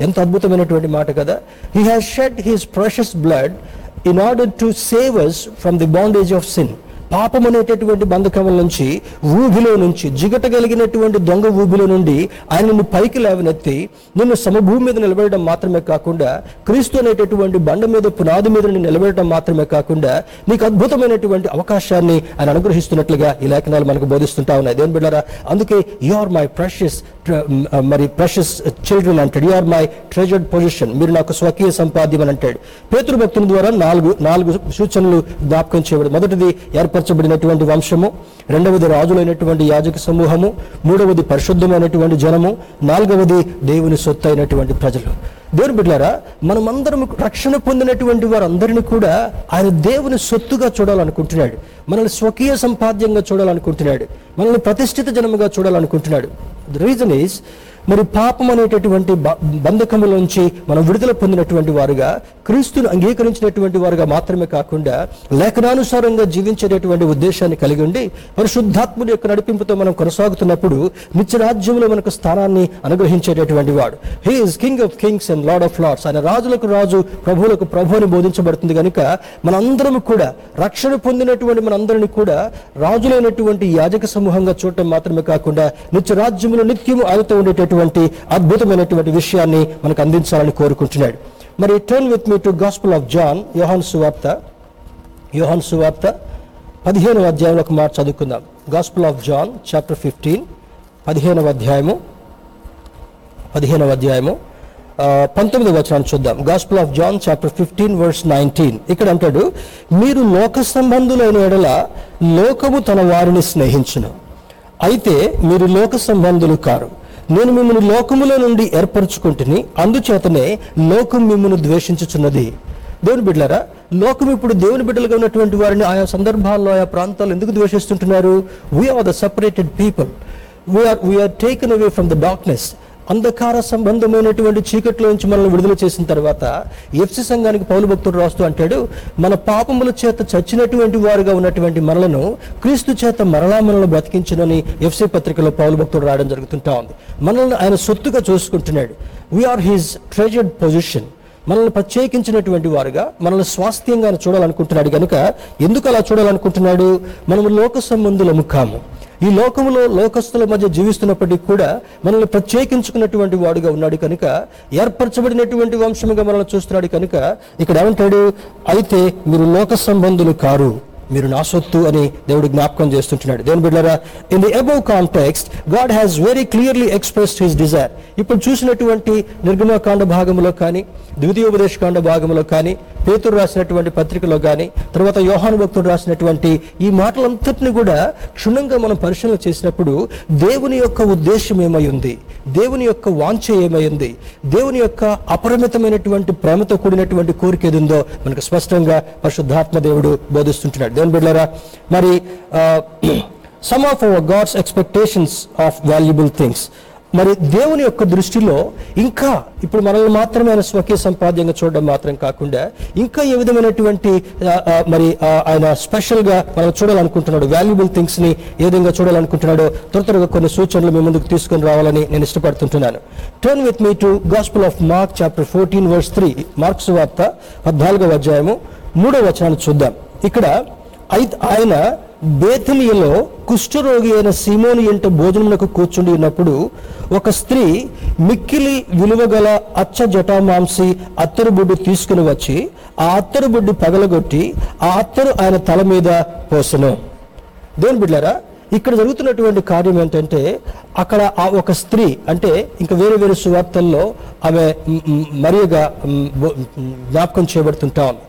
ఎంత అద్భుతమైనటువంటి మాట కదా. He has shed his precious blood in order to save us from the bondage of sin పాపం అనేటటువంటి బంధకముల నుంచి ఊబిలో నుంచి జిగట కలిగినటువంటి దొంగ ఊబిలో నుండి ఆయన నిన్ను పైకి లేవనెత్తి నిన్ను సమభూమి మీద నిలబెట్టడం మాత్రమే కాకుండా క్రీస్తు అనేటటువంటి బండ మీద పునాది మీద నిన్ను నిలబెట్టడం మాత్రమే కాకుండా నీకు అద్భుతమైనటువంటి అవకాశాన్ని ఆయన అనుగ్రహిస్తున్నట్లుగా ఈ లేఖనాలు మనకు బోధిస్తుంటా ఉన్నాయి. దేని బిడ్డారా అందుకే యు ఆర్ మై ప్రెషస్ మరి ప్రెషస్ చిల్డ్రన్ అంటాడు you are my treasured position మీరు నాకు స్వకీయ సంపాద్యం అని అంటాడు. పేతృభక్తుల ద్వారా నాలుగు నాలుగు సూచనలు జ్ఞాపకం చేయబడి మొదటిది ఏర్పరచబడినటువంటి వంశము రెండవది రాజులైనటువంటి యాజక సమూహము మూడవది పరిశుద్ధమైనటువంటి జనము నాలుగవది దేవుని సొత్తు అయినటువంటి ప్రజలు. దేవుని బిడ్డారా మనమందరం రక్షణ పొందినటువంటి వారందరినీ కూడా ఆయన దేవుని సొత్తుగా చూడాలనుకుంటున్నాడు. మనల్ని స్వకీయ సంపాద్యంగా చూడాలనుకుంటున్నాడు. మనల్ని ప్రతిష్ఠిత జనముగా చూడాలనుకుంటున్నాడు. ద రీజన్ ఈజ్ మరి పాపం అనేటటువంటి బ- బంధకములోంచి మనం విడుదల పొందినటువంటి వారుగా క్రీస్తును అంగీకరించినటువంటి వారుగా మాత్రమే కాకుండా లేఖనానుసారంగా జీవించేటటువంటి ఉద్దేశాన్ని కలిగి ఉండి పరిశుద్ధాత్ముడి యొక్క నడిపింపుతో మనం కొనసాగుతున్నప్పుడు నిత్యరాజ్యంలో మనకు స్థానాన్ని అనుగ్రహించేటటువంటి వాడు. He is king of kings and lord of lords ఆయన రాజులకు రాజు ప్రభువులకు ప్రభు అని బోధించబడుతుంది కనుక మనందరం కూడా రక్షణ పొందినటువంటి మనందరిని కూడా రాజులైనటువంటి యాజక సమూహంగా చూడటం మాత్రమే కాకుండా నిత్యరాజ్యంలో నిత్యము ఆయనతో ఉండేటటువంటి అద్భుతమైనటువంటి విషయాన్ని మనకు అందించాలని కోరుకుంటున్నాడు. మరి turn with me to gospel of John యోహాన్ సువార్త యోహాన్ సువార్త పదిహేనవ అధ్యాయంలో ఒక మాట చదువుకుందాం. Gospel of John chapter fifteen పదిహేనవ అధ్యాయము పదిహేనవ అధ్యాయము పంతొమ్మిది వచనాన్ని చూద్దాం. Gospel of John chapter fifteen verse nineteen ఇక్కడ అంటాడు మీరు లోక సంబంధులైన ఎడల లోకము తన వారిని స్నేహించును. అయితే మీరు లోక సంబంధులు కారు. నేను మిమ్మల్ని లోకములో నుండి ఏర్పరచుకుంటుని అందుచేతనే లోకం మిమ్మల్ని ద్వేషించుచున్నది. దేవుని బిడ్డలారా లోకం ఇప్పుడు దేవుని బిడ్డలుగా ఉన్నటువంటి వారిని ఆయా సందర్భాల్లో ఆయా ప్రాంతాలు ఎందుకు ద్వేషిస్తుంటున్నారు? We are the separated people we are we are taken away from the darkness అంధకార సంబంధమైనటువంటి చీకట్లో నుంచి మనల్ని విడుదల చేసిన తర్వాత ఎఫ్సి సంఘానికి పౌలు భక్తుడు రాస్తూ అంటాడు మన పాపముల చేత చచ్చినటువంటి వారుగా ఉన్నటువంటి మనలను క్రీస్తు చేత మరలా మనల్ని బ్రతికించునని ఎఫ్సి పత్రికలో పౌలు భక్తుడు రాయడం జరుగుతుంటా ఉంది. మనల్ని ఆయన సొత్తుగా చూసుకుంటున్నాడు. వీఆర్ హిజ్ ట్రెజర్డ్ పొజిషన్ మనల్ని ప్రత్యేకించినటువంటి వారుగా మనల్ని స్వాస్థ్యంగా చూడాలనుకుంటున్నాడు కనుక ఎందుకు అలా చూడాలనుకుంటున్నాడు? మనము లోక సంబంధులము కాము ఈ లోకములో లోకస్తుల మధ్య జీవిస్తున్నప్పటికీ కూడా మనల్ని ప్రత్యేకించుకున్నటువంటి వాడుగా ఉన్నాడు కనుక ఏర్పరచబడినటువంటి వంశముగా మనల్ని చూస్తున్నాడు కనుక ఇక్కడ ఏమంటాడు? అయితే మీరు లోక సంబంధులు కారు. మీరు నా సొత్తు అని దేవుడు జ్ఞాపకం చేస్తుంటున్నాడు. దేవుని బిడ్డరా in the above context God has very clearly expressed his desire ఇప్పుడు చూసినటువంటి నిర్గుణకాండ భాగంలో కానీ ద్వితీయోపదేశకాండ భాగంలో కానీ పేతురు రాసినటువంటి పత్రికలో కానీ తర్వాత యోహాను భక్తుడు రాసినటువంటి ఈ మాటలంతటిని కూడా క్షుణ్ణంగా మనం పరిశీలన చేసినప్పుడు దేవుని యొక్క ఉద్దేశం ఏమై ఉంది? దేవుని యొక్క వాంఛ ఏమై ఉంది? దేవుని యొక్క అపరిమితమైనటువంటి ప్రేమతో కూడినటువంటి కోరిక ఏది ఉందో మనకు స్పష్టంగా పరిశుద్ధాత్మ దేవుడు బోధిస్తుంటున్నాడు. దేవుని బిడ్డలారా మరి some of our God's expectations of valuable things మరి దేవుని యొక్క దృష్టిలో ఇంకా ఇప్పుడు మనల్ని మాత్రమే ఆయన స్వకీయ సంపాద్యంగా చూడడం మాత్రం కాకుండా ఇంకా ఏ విధమైనటువంటి మరి ఆయన స్పెషల్గా మనం చూడాలనుకుంటున్నాడు వాల్యుబుల్ థింగ్స్ని ఏ విధంగా చూడాలనుకుంటున్నాడో త్వర త్వరగా కొన్ని సూచనలు మీ ముందుకు తీసుకొని రావాలని నేను ఇష్టపడుతుంటున్నాను turn with me to gospel of Mark chapter fourteen verse three marks వార్త పద్నాలుగవ అధ్యాయము మూడో వచనాన్ని చూద్దాం. ఇక్కడ అయితే ఆయన బేతనియలో కుష్ఠరోగి అయిన సీమోని ఇంట భోజనమునకు కూర్చుండి ఉన్నప్పుడు ఒక స్త్రీ మిక్కిలి విలువగల అచ్చ జటామాంసి అత్తరు బుడ్డి తీసుకుని వచ్చి ఆ అత్తరు బుడ్డు పగలగొట్టి ఆ అత్తరు ఆయన తల మీద పోసెను. దేవుని బిడ్డారా ఇక్కడ జరుగుతున్నటువంటి కార్యం ఏంటంటే అక్కడ ఆ ఒక స్త్రీ అంటే ఇంకా వేరే వేరే సువార్తల్లో ఆమె మ్, మరియగా జ్ఞాపకం చేయబడుతుంటా. ఉంది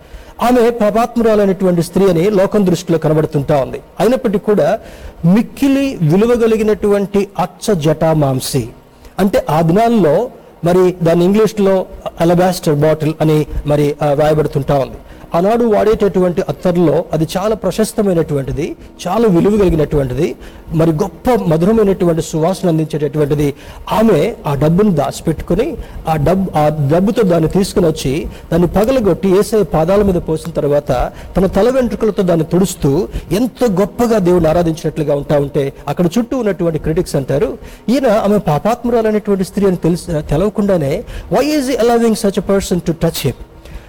ఆమె పాపాత్మురాలైనటువంటి స్త్రీ అని లోకం దృష్టిలో కనబడుతుంటా ఉంది. అయినప్పటికీ కూడా మిక్కిలి విలువగలిగినటువంటి అచ్చ జటామాంసి అంటే ఆ దినాల్లో మరి దాని ఇంగ్లీష్లో అలబాస్టర్ బాటిల్ అని మరి వ్రాయబడుతుంటా రాయబడుతుంటా ఉంది. ఆనాడు వాడేటటువంటి అత్తర్లో అది చాలా ప్రశస్తమైనటువంటిది చాలా విలువ కలిగినటువంటిది మరి గొప్ప మధురమైనటువంటి సువాసన అందించేటటువంటిది. ఆమె ఆ డబ్బును దాచిపెట్టుకుని ఆ డబ్బు ఆ డబ్బుతో దాన్ని తీసుకుని వచ్చి దాన్ని పగలగొట్టి ఏసే పాదాల మీద పోసిన తర్వాత తన తల వెంట్రుకలతో దాన్ని తుడుస్తూ ఎంతో గొప్పగా దేవుని ఆరాధించినట్లుగా ఉంటా ఉంటే అక్కడ చుట్టూ ఉన్నటువంటి క్రిటిక్స్ అంటారు. ఈయన ఆమె పాపాత్మురాలనేటువంటి స్త్రీ అని తెలిసి తెలవకుండానే why is allowing such person to touch him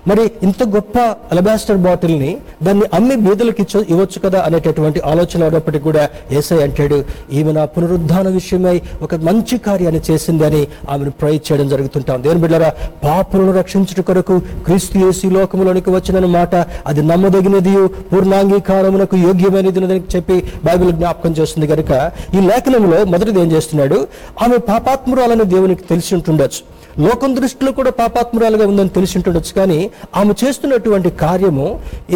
మరి ఇంత గొప్ప అలబాస్టర్ బాటిల్ని దాన్ని అమ్మి బీదలకు ఇచ్చ ఇవ్వచ్చు కదా అనేటటువంటి ఆలోచన ఉన్నప్పటికీ కూడా ఏసై అంటాడు ఈమె నా పునరుద్ధాన విషయమై ఒక మంచి కార్యాన్ని చేసిందని ఆమెను ప్రయత్ చేయడం జరుగుతుంటాం దేవుని బిడ్డరా పాపులను రక్షించుట కొరకు క్రీస్తు యేసు లోకంలోనికి లోకములోనికి వచ్చిన మాట అది నమ్మదగినది పూర్ణాంగీకారమునకు యోగ్యమైనది అని చెప్పి బైబిల్ జ్ఞాపకం చేస్తుంది కనుక ఈ లేఖనంలో మొదటిది ఏం చేస్తున్నాడు ఆమె పాపాత్మురాలని దేవునికి తెలిసి ఉంటుండొచ్చు. లోకం దృష్టిలో కూడా పాపాత్మురాలుగా ఉందని తెలిసి ఉంటుండొచ్చు కానీ ఆమె చేస్తున్నటువంటి కార్యము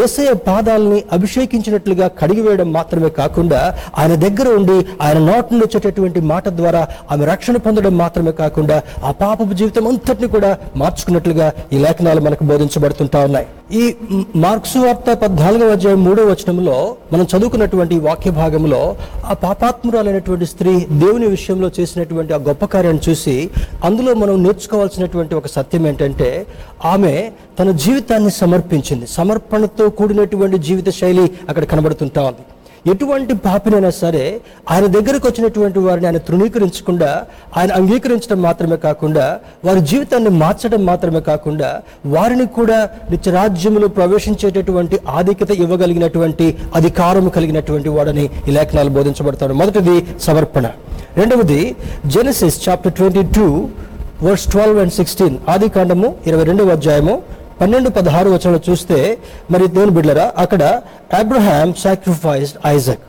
ఏసయ పాదాలని అభిషేకించినట్లుగా కడిగివేయడం మాత్రమే కాకుండా ఆయన దగ్గర ఉండి ఆయన నోటి నుండి వచ్చేటటువంటి మాట ద్వారా ఆమె రక్షణ పొందడం మాత్రమే కాకుండా ఆ పాపపు జీవితం అంతటిని కూడా మార్చుకున్నట్లుగా ఈ లేఖనాలు మనకు బోధించబడుతుంటా ఉన్నాయి. ఈ మార్క్సు వార్త పద్నాలుగవ అధ్యాయం మూడో వచనంలో మనం చదువుకున్నటువంటి వాక్య భాగంలో ఆ పాపాత్మురాలైనటువంటి స్త్రీ దేవుని విషయంలో చేసినటువంటి ఆ గొప్ప కార్యాన్ని చూసి అందులో మనం నేర్చుకోవాల్సినటువంటి ఒక సత్యం ఏంటంటే ఆమె తన జీవితాన్ని సమర్పించింది. సమర్పణతో కూడినటువంటి జీవిత శైలి అక్కడ కనబడుతుంటా ఉంది. ఎటువంటి పాపినైనా సరే ఆయన దగ్గరకు వచ్చినటువంటి వారిని ఆయన తృణీకరించకుండా ఆయన అంగీకరించడం మాత్రమే కాకుండా వారి జీవితాన్ని మార్చడం మాత్రమే కాకుండా వారిని కూడా నిత్యరాజ్యంలో ప్రవేశించేటటువంటి ఆధిక్యత ఇవ్వగలిగినటువంటి అధికారం కలిగినటువంటి వాడని ఈ లేఖనాలు బోధించబడతాడు. మొదటిది సమర్పణ. రెండవది Genesis chapter twenty two verse twelve and sixteen ఆది కాండము ఇరవై రెండవ అధ్యాయము పన్నెండు పదహారు వచనంలో చూస్తే మరి దేవుని బిడ్డరా అక్కడ అబ్రహాం సాక్రిఫైస్డ్ ఐజక్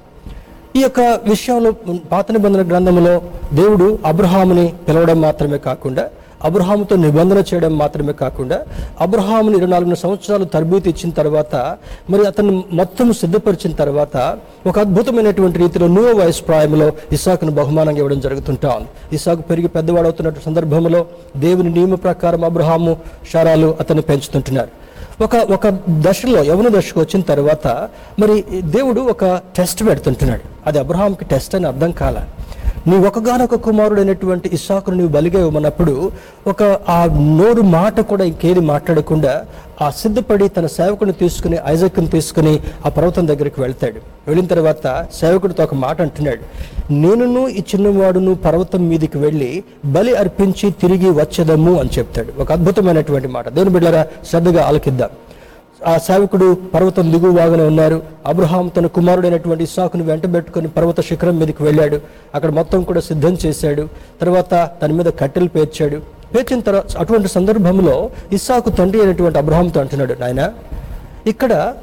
ఈ యొక్క విషయంలో పాత నిబంధన గ్రంథంలో దేవుడు అబ్రహాముని పిలవడం మాత్రమే కాకుండా అబ్రహాముతో నిబంధన చేయడం మాత్రమే కాకుండా అబ్రహాముని ఇరవై నాలుగు సంవత్సరాలు తరబూతి ఇచ్చిన తర్వాత మరి అతను మొత్తం సిద్ధపరిచిన తర్వాత ఒక అద్భుతమైనటువంటి రీతిలో నూవ వయసు ప్రాయంలో ఇసాకును బహుమానంగా ఇవ్వడం జరుగుతుంటా. ఉంది ఇసాకు పెరిగి పెద్దవాడవుతున్న సందర్భంలో దేవుని నియమ ప్రకారం అబ్రహాము షారాలు అతన్ని పెంచుతుంటున్నారు. ఒక ఒక దశలో యవన దశకు వచ్చిన తర్వాత మరి దేవుడు ఒక టెస్ట్ పెడుతుంటున్నాడు. అది అబ్రహాంకి టెస్ట్ అని అర్థం కాల. నీ ఒకగానొక కుమారుడైనటువంటి ఇస్సాకును నువ్వు బలిగా ఇవ్వమన్నప్పుడు ఒక ఆ నోరు మాట కూడా ఇంకేది మాట్లాడకుండా ఆ సిద్ధపడి తన సేవకుని తీసుకుని ఐజక్ని తీసుకుని ఆ పర్వతం దగ్గరికి వెళ్తాడు. వెళ్ళిన తర్వాత సేవకుడితో ఒక మాట అంటున్నాడు. నేనును ఈ చిన్నవాడును పర్వతం మీదకి వెళ్ళి బలి అర్పించి తిరిగి వచ్చేదము అని చెప్తాడు. ఒక అద్భుతమైనటువంటి మాట. దేవుని బిడ్డరా శ్రద్ధగా ఆలకిద్దాం. ఆ సేవకుడు పర్వతం దిగువాగానే ఉన్నారు. అబ్రహాం తన కుమారుడైనటువంటి ఇసాకును వెంటబెట్టుకుని పర్వత శిఖరం మీదకి వెళ్ళాడు. అక్కడ మొత్తం కూడా సిద్ధం చేశాడు. తర్వాత తన మీద కట్టెలు పేర్చాడు. పేర్చిన తర్వాత అటువంటి సందర్భంలో ఇస్సాకు తండ్రి అయినటువంటి అబ్రహాంతో అంటున్నాడు నాయన ఇక్కడ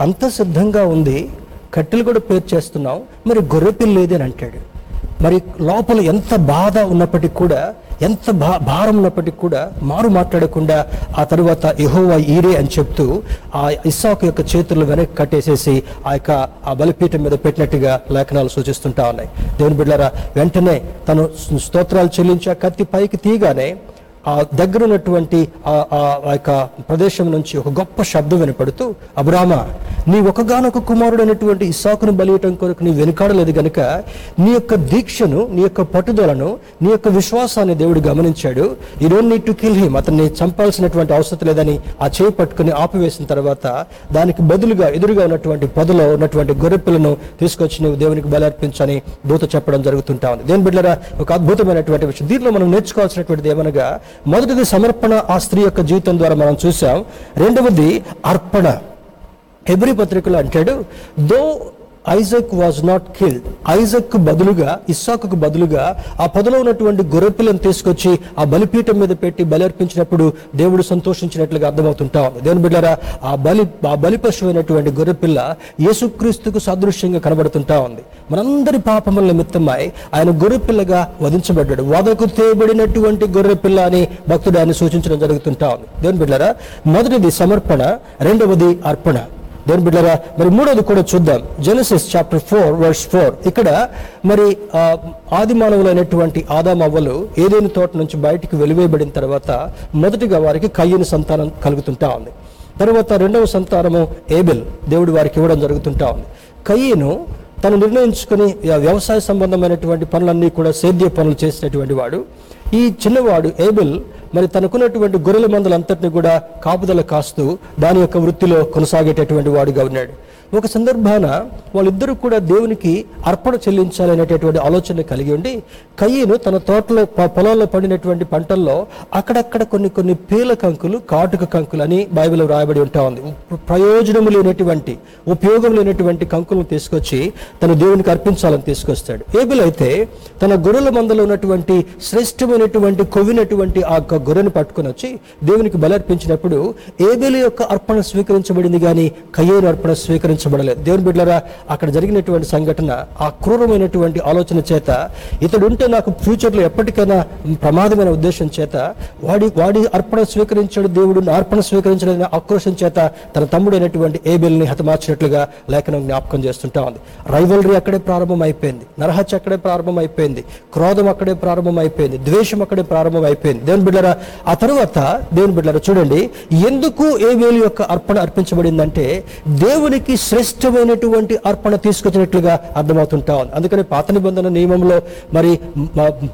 అంత సిద్ధంగా ఉంది. కట్టెలు కూడా పేర్చేస్తున్నాం. మరి గొర్రెపిల్లేదని అంటాడు. మరి లోపల ఎంత బాధ ఉన్నప్పటికీ కూడా ఎంత భా భారం ఉన్నప్పటికీ కూడా మారు మాట్లాడకుండా ఆ తరువాత ఎహోవా ఈరే అని చెప్తూ ఆ ఇస్సాకు యొక్క చేతులు వెనక్కి కట్టేసేసి ఆ యొక్క ఆ బలిపీఠం మీద పెట్టినట్టుగా లేఖనాలు సూచిస్తుంటా ఉన్నాయి. దేవుని బిడ్డారా వెంటనే తను స్తోత్రాలు చెల్లించి ఆ కత్తి పైకి తీయగానే ఆ దగ్గర ఉన్నటువంటి ఆ యొక్క ప్రదేశం నుంచి ఒక గొప్ప శబ్దం వినపడుతూ అబ్రామ నీ ఒకగానొక కుమారుడైనటువంటి ఇసాకును బలియటం కొరకు నీ వెనుకాడలేదు గనుక నీ యొక్క దీక్షను నీ యొక్క పట్టుదలను నీ యొక్క విశ్వాసాన్ని దేవుడు గమనించాడు. ఈ don't need to kill him అతన్ని చంపాల్సినటువంటి అవసరం లేదని ఆ చేయి పట్టుకుని ఆపివేసిన తర్వాత దానికి బదులుగా ఎదురుగా ఉన్నటువంటి పొదలో ఉన్నటువంటి గొర్రెపిల్లను తీసుకొచ్చి నువ్వు దేవునికి బలర్పించని దూత చెప్పడం జరుగుతుంటా ఉంది. దేని బిడ్డరా ఒక అద్భుతమైనటువంటి విషయం. దీనిలో మనం నేర్చుకోవాల్సినటువంటిది ఏమనగా మొదటిది సమర్పణ ఆ స్త్రీ యొక్క జీవితం ద్వారా మనం చూసాం. రెండవది అర్పణ. హెబ్రి పత్రికలో అంటాడు though Isaac was not killed. Isaac బదులుగా ఇస్సాకు బదులుగా ఆ పొదలో ఉన్నటువంటి గొర్రెపిల్లను తీసుకొచ్చి ఆ బలిపీఠం మీద పెట్టి బలి అర్పించినప్పుడు దేవుడు సంతోషించినట్లుగా అర్థమవుతుంటా ఉంది. దేవుని బిడ్డారా ఆ బలి ఆ బలి పశువైనటువంటి గొర్రెపిల్ల యేసుక్రీస్తుకు సాదృశ్యంగా కనబడుతుంటా ఉంది. మనందరి పాపముల నిమిత్తమై ఆయన గొర్రెపిల్లగా వధించబడ్డాడు. వదకు తేబడినటువంటి గొర్రెపిల్ల అని భక్తుడు ఆయన సూచించడం జరుగుతుంటా ఉంది. దేవుని బిడ్డారా మొదటిది సమర్పణ రెండవది అర్పణ. దేవుని బిడ్డరా మరి మూడోది కూడా చూద్దాం. Genesis chapter four verse four ఇక్కడ మరి ఆది మానవులైనటువంటి ఆదాం ఏదైనా తోట నుంచి బయటికి వెలివేయబడిన తర్వాత మొదటిగా వారికి కయ్యని సంతానం కలుగుతుంటా ఉంది. తర్వాత రెండవ సంతానము ఏబెల్ దేవుడు వారికి ఇవ్వడం జరుగుతుంటా ఉంది. కయ్యను తను నిర్ణయించుకుని వ్యవసాయ సంబంధమైనటువంటి పనులన్నీ కూడా సేద్య పనులు చేసినటువంటి వాడు. ఈ చిన్నవాడు ఏబెల్ మరి తనకున్నటువంటి గొర్రెల మందలంతటిని కూడా కాపుదల కాస్తూ దాని యొక్క వృత్తిలో కొనసాగేటటువంటి వాడుగా ఉన్నాడు. ఒక సందర్భాన వాళ్ళిద్దరూ కూడా దేవునికి అర్పణ చెల్లించాలనేటటువంటి ఆలోచన కలిగి ఉండి కయ్యను తన తోటలో పొలాల్లో పండినటువంటి పడినటువంటి పంటల్లో అక్కడక్కడ కొన్ని కొన్ని పీల కంకులు కాటుక కంకులు అని బైబిల్లో రాయబడి ఉంటా ఉంది. ప్రయోజనం ప్రయోజనము లేనటువంటి ఉపయోగం లేనటువంటి కంకులను తీసుకొచ్చి తన దేవునికి అర్పించాలని తీసుకొస్తాడు. ఏబిల్ అయితే తన గొర్రెల మందలో ఉన్నటువంటి శ్రేష్టమైనటువంటి కొవ్వినటువంటి ఆ గొర్రెను పట్టుకొని వచ్చి దేవునికి బలర్పించినప్పుడు ఏబేలు యొక్క అర్పణ స్వీకరించబడింది కానీ కయ్యేను అర్పణ స్వీకరించబడలేదు. దేవుని బిడ్డరా అక్కడ జరిగినటువంటి సంఘటన ఆ క్రూరమైనటువంటి ఆలోచన చేత ఇతడు ఉంటే నాకు ఫ్యూచర్లో ఎప్పటికైనా ప్రమాదమైన ఉద్దేశం చేత వాడి వాడి అర్పణ స్వీకరించాడు దేవుడు అర్పణ స్వీకరించడం ఆక్రోషం చేత తన తమ్ముడైనటువంటి ఏబేల్ని హతమార్చినట్లుగా లేఖనం జ్ఞాపకం చేస్తుంటా ఉంది. రైవలరీ అక్కడే ప్రారంభం అయిపోయింది నరహత్య అక్కడే ప్రారంభం అయిపోయింది క్రోధం అక్కడే ప్రారంభం అయిపోయింది ద్వేషం అక్కడే ప్రారంభం అయిపోయింది దేవుని బిడ్డరా ఆ తరువాత దేవుని బిడ్డరా చూడండి ఎందుకు ఏబేలు యొక్క అర్పణ అర్పించబడిందంటే దేవునికి శ్రేష్టమైనటువంటి అర్పణ తీసుకొచ్చినట్లుగా అర్థమవుతుంటా ఉంది. అందుకని పాత నిబంధన నియమంలో మరి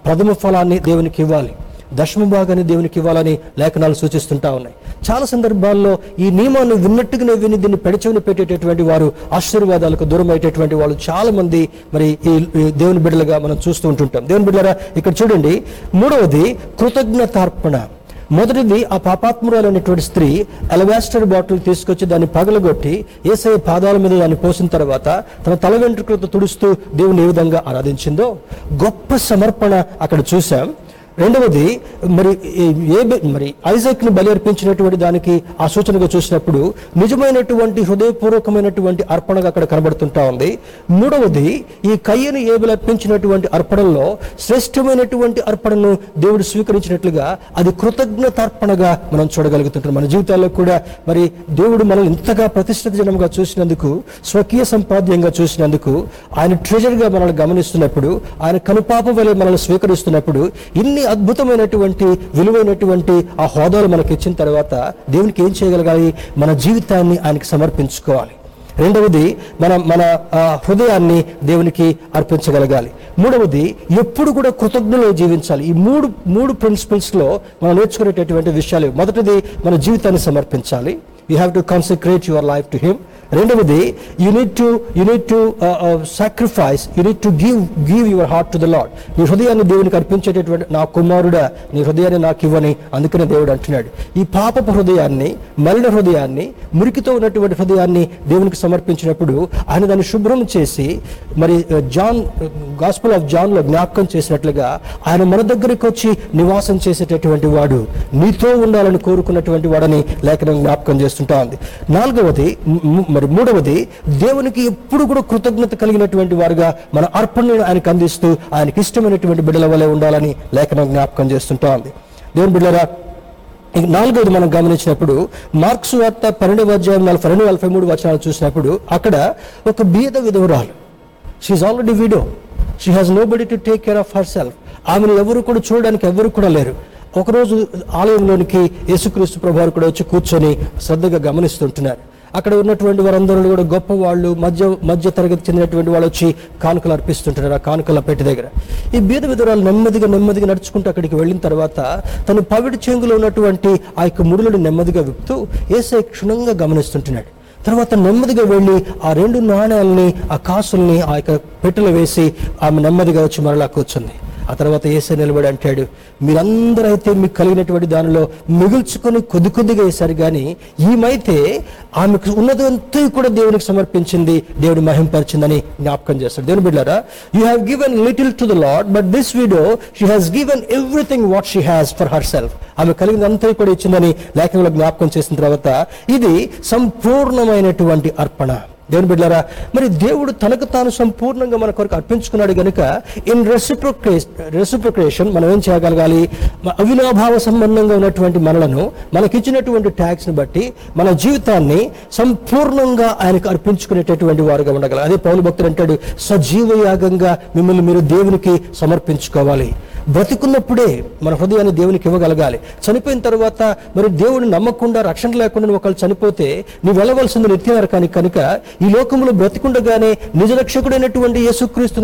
ప్రథమ ఫలాన్ని దేవునికి ఇవ్వాలి. దశమ భాగాన్ని దేవునికి ఇవ్వాలని లేఖనాలు సూచిస్తుంటా ఉన్నాయి. చాలా సందర్భాల్లో ఈ నియమాన్ని విన్నట్టుగానే విని దీన్ని పెడచెవిని పెట్టేటటువంటి వారు ఆశీర్వాదాలకు దూరం అయ్యేటటువంటి వాళ్ళు చాలా మంది మరి ఈ ఈ దేవుని బిడ్డలుగా మనం చూస్తూ ఉంటుంటాం. దేవుని బిడ్డలారా ఇక్కడ చూడండి. మూడవది కృతజ్ఞతార్పణ. మొదటిది ఆ పాపాత్మురాలైనటువంటి స్త్రీ అలవాస్టర్ బాటిల్ తీసుకొచ్చి దాన్ని పగలగొట్టి ఏసఐ పాదాల మీద దాన్ని పోసిన తర్వాత తన తల వెంట్రుకలతో తుడుస్తూ దేవుని ఏ విధంగా ఆరాధించిందో గొప్ప సమర్పణ అక్కడ చూసాం రెండవది మరి ఏ మరి ఐజక్ని బలి అర్పించినటువంటి దానికి ఆ సూచనగా చూసినప్పుడు నిజమైనటువంటి హృదయపూర్వకమైనటువంటి అర్పణగా అక్కడ కనబడుతుంటా ఉంది. మూడవది ఈ కయ్యను ఏబులు అర్పించినటువంటి అర్పణలో శ్రేష్టమైనటువంటి అర్పణను దేవుడు స్వీకరించినట్లుగా అది కృతజ్ఞతార్పణగా మనం చూడగలుగుతుంటాం. మన జీవితాల్లో కూడా మరి దేవుడు మనల్ని ఇంతగా ప్రతిష్ఠిత జనంగా చూసినందుకు స్వకీయ సంపాద్యంగా చూసినందుకు ఆయన ట్రెజర్గా మనల్ని గమనిస్తున్నప్పుడు ఆయన కనుపాప వలె మనల్ని స్వీకరిస్తున్నప్పుడు ఇన్ని అద్భుతమైనటువంటి విలువైనటువంటి ఆ హోదాలు మనకి ఇచ్చిన తర్వాత దేవునికి ఏం చేయగలగాలి? మన జీవితాన్ని ఆయనకి సమర్పించుకోవాలి. రెండవది మన మన ఆ, హృదయాన్ని దేవునికి అర్పించగలగాలి. మూడవది ఎప్పుడు కూడా కృతజ్ఞలో జీవించాలి. ఈ మూడు మూడు ప్రిన్సిపల్స్లో మనం నేర్చుకునేటటువంటి విషయాలు మొదటిది మన జీవితాన్ని సమర్పించాలి. You have to concentrate your life to him రెండవది you need need to you need need to sacrifice you need to give give your heart to the lord నీ హృదయాన్ని దేవునికి అర్పించేటటువంటి నా కుమారుడా నీ హృదయాన్ని నాకు ఇవ్వని అందుకనే దేవుడు అంటున్నాడు. ఈ పాపపు హృదయాన్ని మలిన హృదయాన్ని మురికితో ఉన్నటువంటి హృదయాన్ని దేవునికి సమర్పించినప్పుడు ఆయన దాన్ని శుభ్రం చేసి మరి uh, జాన్ గాస్పుల్ ఆఫ్ జాన్లో జ్ఞాపకం చేసినట్లుగా ఆయన మన దగ్గరికి వచ్చి నివాసం చేసేటటువంటి వాడు నీతో ఉండాలని కోరుకున్నటువంటి వాడని లేఖనం జ్ఞాపకం చేస్తుంటా ఉంది. నాలుగవది మరి మూడవది దేవునికి ఎప్పుడు కూడా కృతజ్ఞత కలిగినటువంటి వారుగా మన అర్పణను ఆయనకు అందిస్తూ ఆయనకి ఇష్టమైనటువంటి బిడ్డల వలె ఉండాలని లేఖనం జ్ఞాపకం చేస్తుంటా ఉంది దేవుని బిడ్డరా ఇక నాలుగోది మనం గమనించినప్పుడు మార్క్స్ వార్త పన్నెండవ అధ్యాయం నలభై రెండు నలభై మూడు వచనాలు చూసినప్పుడు అక్కడ ఒక బీద విధవరాలు she is already widow she has nobody to take care of herself ఆమెను ఎవరు కూడా చూడడానికి ఎవరు కూడా లేరు. ఒకరోజు ఆలయంలోనికి యేసుక్రీస్తు ప్రభువారు కూడా వచ్చి కూర్చొని శ్రద్ధగా గమనిస్తుంటున్నారు. అక్కడ ఉన్నటువంటి వారందరూ కూడా గొప్ప వాళ్ళు మధ్య మధ్య తరగతి చెందినటువంటి వాళ్ళు వచ్చి కానుకలు అర్పిస్తుంటారు ఆ కానుకల పెట్టి దగ్గర. ఈ బీద విధురాలు నెమ్మదిగా నెమ్మదిగా నడుచుకుంటూ అక్కడికి వెళ్ళిన తర్వాత తను పవిడి చెంగులో ఉన్నటువంటి ఆ యొక్క ముడులను నెమ్మదిగా విప్పుతూ ఏసై క్షుణ్ణంగా గమనిస్తుంటున్నాడు. తర్వాత నెమ్మదిగా వెళ్ళి ఆ రెండు నాణ్యాలని ఆ కాసుల్ని ఆ యొక్క పెట్టెలో వేసి ఆమె నెమ్మదిగా వచ్చి మరలా కూర్చుంది. ఆ తర్వాత ఏసై నిలబడి అంటాడు మీరందరూ అయితే మీకు కలిగినటువంటి దానిలో మిగుల్చుకొని కొద్ది కొద్దిగా వేశారు కానీ ఈమైతే ఆమెకు ఉన్నదంతా కూడా దేవునికి సమర్పించింది దేవుడు మహింపరిచిందని జ్ఞాపకం చేస్తాడు. దేవుని బిడ్డారా you have given little to the lord but this widow she has given everything what she has for herself ఆమె కలిగినంతా కూడా ఇచ్చిందని లేఖనంలో జ్ఞాపకం చేసిన తర్వాత ఇది సంపూర్ణమైనటువంటి అర్పణ. దేవుని బిడ్డారా మరి దేవుడు తనకు తాను సంపూర్ణంగా మన కొరకు అర్పించుకున్నాడు గనుక ఇన్ రెసిప్రొకే రెసిప్రొకేషన్ మనం ఏం చేయగలగాలి? అవినాభావ సంబంధంగా ఉన్నటువంటి మనలను మనకిచ్చినటువంటి ట్యాక్స్ని బట్టి మన జీవితాన్ని సంపూర్ణంగా ఆయనకు అర్పించుకునేటటువంటి వారుగా ఉండగలరు అదే పౌరు భక్తులు అంటాడు సజీవ యాగంగా మిమ్మల్ని మీరు దేవునికి సమర్పించుకోవాలి. బ్రతికున్నప్పుడే మన హృదయాన్ని దేవునికి ఇవ్వగలగాలి. చనిపోయిన తర్వాత మరి దేవుని నమ్మకుండా రక్షణ లేకుండా ఒకళ్ళు చనిపోతే నువ్వు వెళ్ళవలసింది నిత్య కానీ కనుక ఈ లోకంలో బ్రతికుండగానే నిజ రక్షకుడైనటువంటి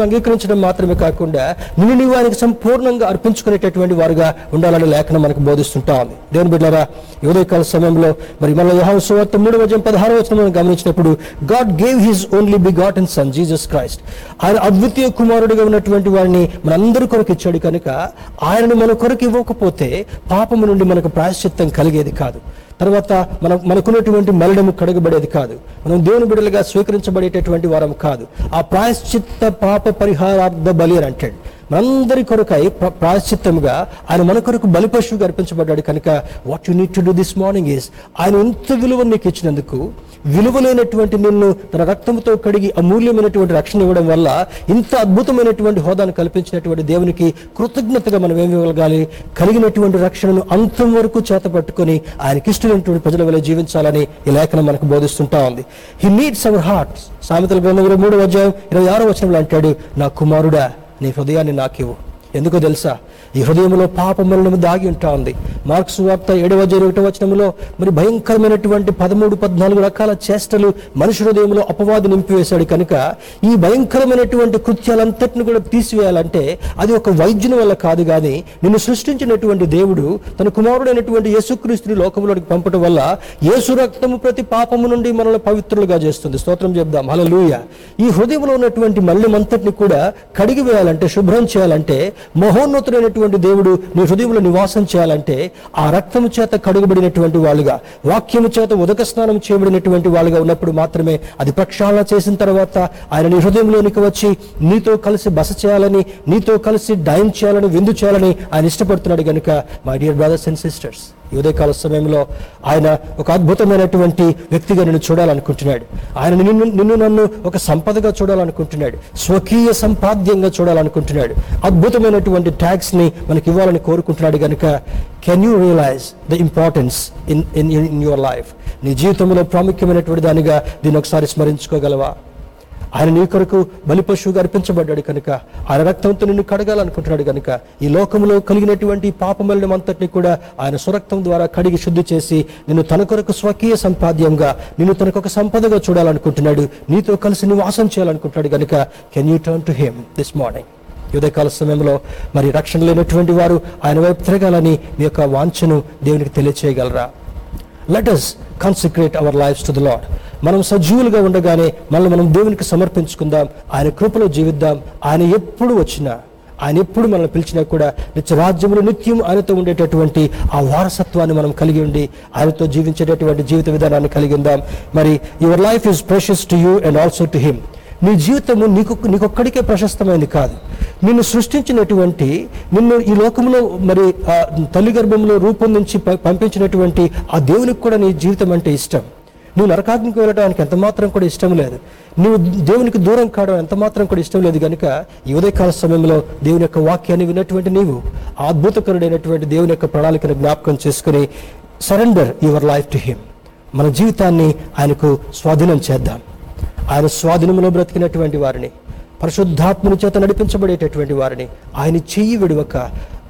అంగీకరించడం మాత్రమే కాకుండా నిన్ను నీవు ఆయనకు సంపూర్ణంగా అర్పించుకునేటటువంటి వారుగా ఉండాలని లేఖనం మనకు బోధిస్తుంటాం. దేవుని బిడ్డారా ఉదయకాల సమయంలో మరి మన వ్యవహార సువార్త మూడు వజం పదహారు వచనం మనం గమనించినప్పుడు God gave his only begot and son Jesus Christ ఆయన అద్వితీయ కుమారుడిగా ఉన్నటువంటి వారిని మనందరి కొరకు ఇచ్చాడు కనుక ఆయనను మన కొరకు ఇవ్వకపోతే పాపము నుండి మనకు ప్రాయశ్చిత్తం కలిగేది కాదు. తర్వాత మనం మనకున్నటువంటి మరణము కడగబడేది కాదు. మనం దేవుని బిడ్డలుగా స్వీకరించబడేటటువంటి వారం కాదు. ఆ ప్రాయశ్చిత్త పాప పరిహారార్థ బలి అని అంటాడు. మనందరి కొరకై ప్ర- ఆయన మన కొరకు బలిపశువుగా అర్పించబడ్డాడు. కనుక what you need to do this morning is ఆయన ఇంత విలువ నీకు ఇచ్చినందుకు విలువలేనటువంటి నిన్ను తన రక్తంతో కడిగి అమూల్యమైనటువంటి రక్షణ ఇవ్వడం వల్ల ఇంత అద్భుతమైనటువంటి హోదాను కల్పించినటువంటి దేవునికి కృతజ్ఞతగా మనం ఏమి ఇవ్వగలగాలి? కలిగినటువంటి రక్షణను అంతం వరకు చేత పట్టుకొని ఆయనకి ఇష్టమైనటువంటి ప్రజల వల్ల జీవించాలని ఈ లేఖనం మనకు బోధిస్తుంటా ఉంది. హీ నీడ్స్ అవర్ హార్ట్ సామెతల గ్రంథం మూడు అధ్యాయం ఇరవై ఆరో వచనంలో అంటాడు నా కుమారుడా నీ హృదయాన్ని నాకివ్వు. ఎందుకో తెలుసా? ఈ హృదయంలో పాపములను దాగి ఉంటా ఉంది మార్క్స్ వార్త ఏడవ జరుగుట వచనంలో మరి భయంకరమైనటువంటి పదమూడు పద్నాలుగు రకాల చేష్టలు మనుషు హృదయంలో అపవాది నింపివేశాడు కనుక ఈ భయంకరమైనటువంటి కృత్యాలంతటిని కూడా తీసివేయాలంటే అది ఒక వైద్యుని వల్ల కాదు కానీ నిన్ను సృష్టించినటువంటి దేవుడు తన కుమారుడైనటువంటి యేసుక్రీస్తుని లోకంలోకి పంపడం వల్ల యేసు రక్తము ప్రతి పాపము నుండి మనల్ని పవిత్రులుగా చేస్తుంది. స్తోత్రం చెప్దాం. హల్లెలూయ. ఈ హృదయంలో ఉన్నటువంటి మల్లెమంతటిని కూడా కడిగి వేయాలంటే శుభ్రం చేయాలంటే మహోన్నతుడైనటువంటి దేవుడు నీ హృదయంలో నివాసం చేయాలంటే ఆ రక్తము చేత కడుగబడినటువంటి వాళ్ళుగా వాక్యము చేత ఉదక స్నానం చేయబడినటువంటి వాళ్ళుగా ఉన్నప్పుడు మాత్రమే అది ప్రక్షాళన చేసిన తర్వాత ఆయన నీ హృదయంలోనికి వచ్చి నీతో కలిసి బస చేయాలని నీతో కలిసి డైన్ చేయాలని విందు చేయాలని ఆయన ఇష్టపడుతున్నాడు కనుక my dear brothers and sisters ఈ ఉదయకాల సమయంలో ఆయన ఒక అద్భుతమైనటువంటి వ్యక్తిగా నిన్ను చూడాలనుకుంటున్నాడు. ఆయన నిన్ను నిన్ను నన్ను ఒక సంపదగా చూడాలనుకుంటున్నాడు. స్వకీయ సంపాద్యంగా చూడాలనుకుంటున్నాడు. అద్భుతమైనటువంటి ట్యాక్స్ని మనకి ఇవ్వాలని కోరుకుంటున్నాడు కనుక can you realise the importance in in in your life నీ జీవితంలో ప్రాముఖ్యమైనటువంటి దానిగా దీన్ని ఒకసారి స్మరించుకోగలవా? ఆయన నీ కొరకు బలి పశువుగా అర్పించబడ్డాడు కనుక. ఆయన రక్తంతో నిన్ను కడగాలనుకుంటున్నాడు కనుక. ఈ లోకంలో కలిగినటువంటి పాపమలినం అంతటిని కూడా ఆయన స్వరక్తం ద్వారా కడిగి శుద్ధి చేసి నిన్ను తన కొరకు స్వకీయ సంపాద్యంగా నిన్ను తనకు ఒక సంపదగా చూడాలనుకుంటున్నాడు. నీతో కలిసి నివాసం చేయాలనుకుంటున్నాడు కనుక. Can you turn to him this morning ఉదయకాల సమయంలో మరి రక్షణ లేనటువంటి వారు ఆయన వైపు తిరగాలని మీ యొక్క వాంఛను దేవునికి తెలియచేయగలరా? Let us consecrate our lives to the lord మనం సజీవులుగా ఉండగానే మనల్ని మనం దేవునికి సమర్పించుకుందాం. ఆయన కృపలో జీవిద్దాం. ఆయన ఎప్పుడు వచ్చినా ఆయన ఎప్పుడు మనల్ని పిలిచినా కూడా నిత్య రాజ్యంలో నిత్యం ఆయనతో ఉండేటటువంటి ఆ వారసత్వాన్ని మనం కలిగి ఉండి ఆయనతో జీవించేటటువంటి జీవిత విధానాన్ని కలిగి ఉందాం. మరి your life is precious to you and also to him. నీ జీవితము నీకు నీకొక్కడికే ప్రశస్తమైంది కాదు. నిన్ను సృష్టించినటువంటి నిన్ను ఈ లోకంలో మరి తల్లి గర్భంలో రూపొందించి పంపించినటువంటి ఆ దేవునికి కూడా నీ జీవితం అంటే ఇష్టం. నువ్వు నరకాగ్నికి వెళ్ళడానికి ఎంత మాత్రం కూడా ఇష్టం లేదు. నువ్వు దేవునికి దూరం కావడం ఎంత మాత్రం కూడా ఇష్టం లేదు కనుక ఈ ఉదయకాల సమయంలో దేవుని యొక్క వాక్యాన్ని విన్నటువంటి నీవు అద్భుతకరుడైనటువంటి దేవుని యొక్క ప్రణాళికను జ్ఞాపకం చేసుకుని surrender your life to him. మన జీవితాన్ని ఆయనకు స్వాధీనం చేద్దాం. ఆయన స్వాధీనంలో బ్రతికినటువంటి వారిని పరిశుద్ధాత్మని చేత నడిపించబడేటటువంటి వారిని ఆయన చెయ్యి విడవక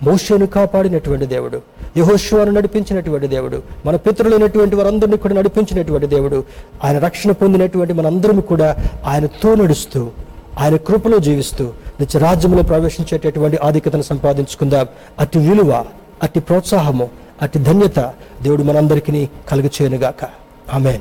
మోషను కాపాడినటువంటి దేవుడు యహోశ్వాను నడిపించినటువంటి దేవుడు మన పితృలైనటువంటి వారందరినీ కూడా నడిపించినటువంటి దేవుడు ఆయన రక్షణ పొందినటువంటి మనందరం కూడా ఆయనతో నడుస్తూ ఆయన కృపలో జీవిస్తూ నిత్య రాజ్యంలో ప్రవేశించేటటువంటి ఆధిక్యతను సంపాదించుకుందాం. అతి విలువ అతి ప్రోత్సాహము అతి ధన్యత దేవుడు మనందరికీ కలుగు చేయనుగాక ఆమెన్.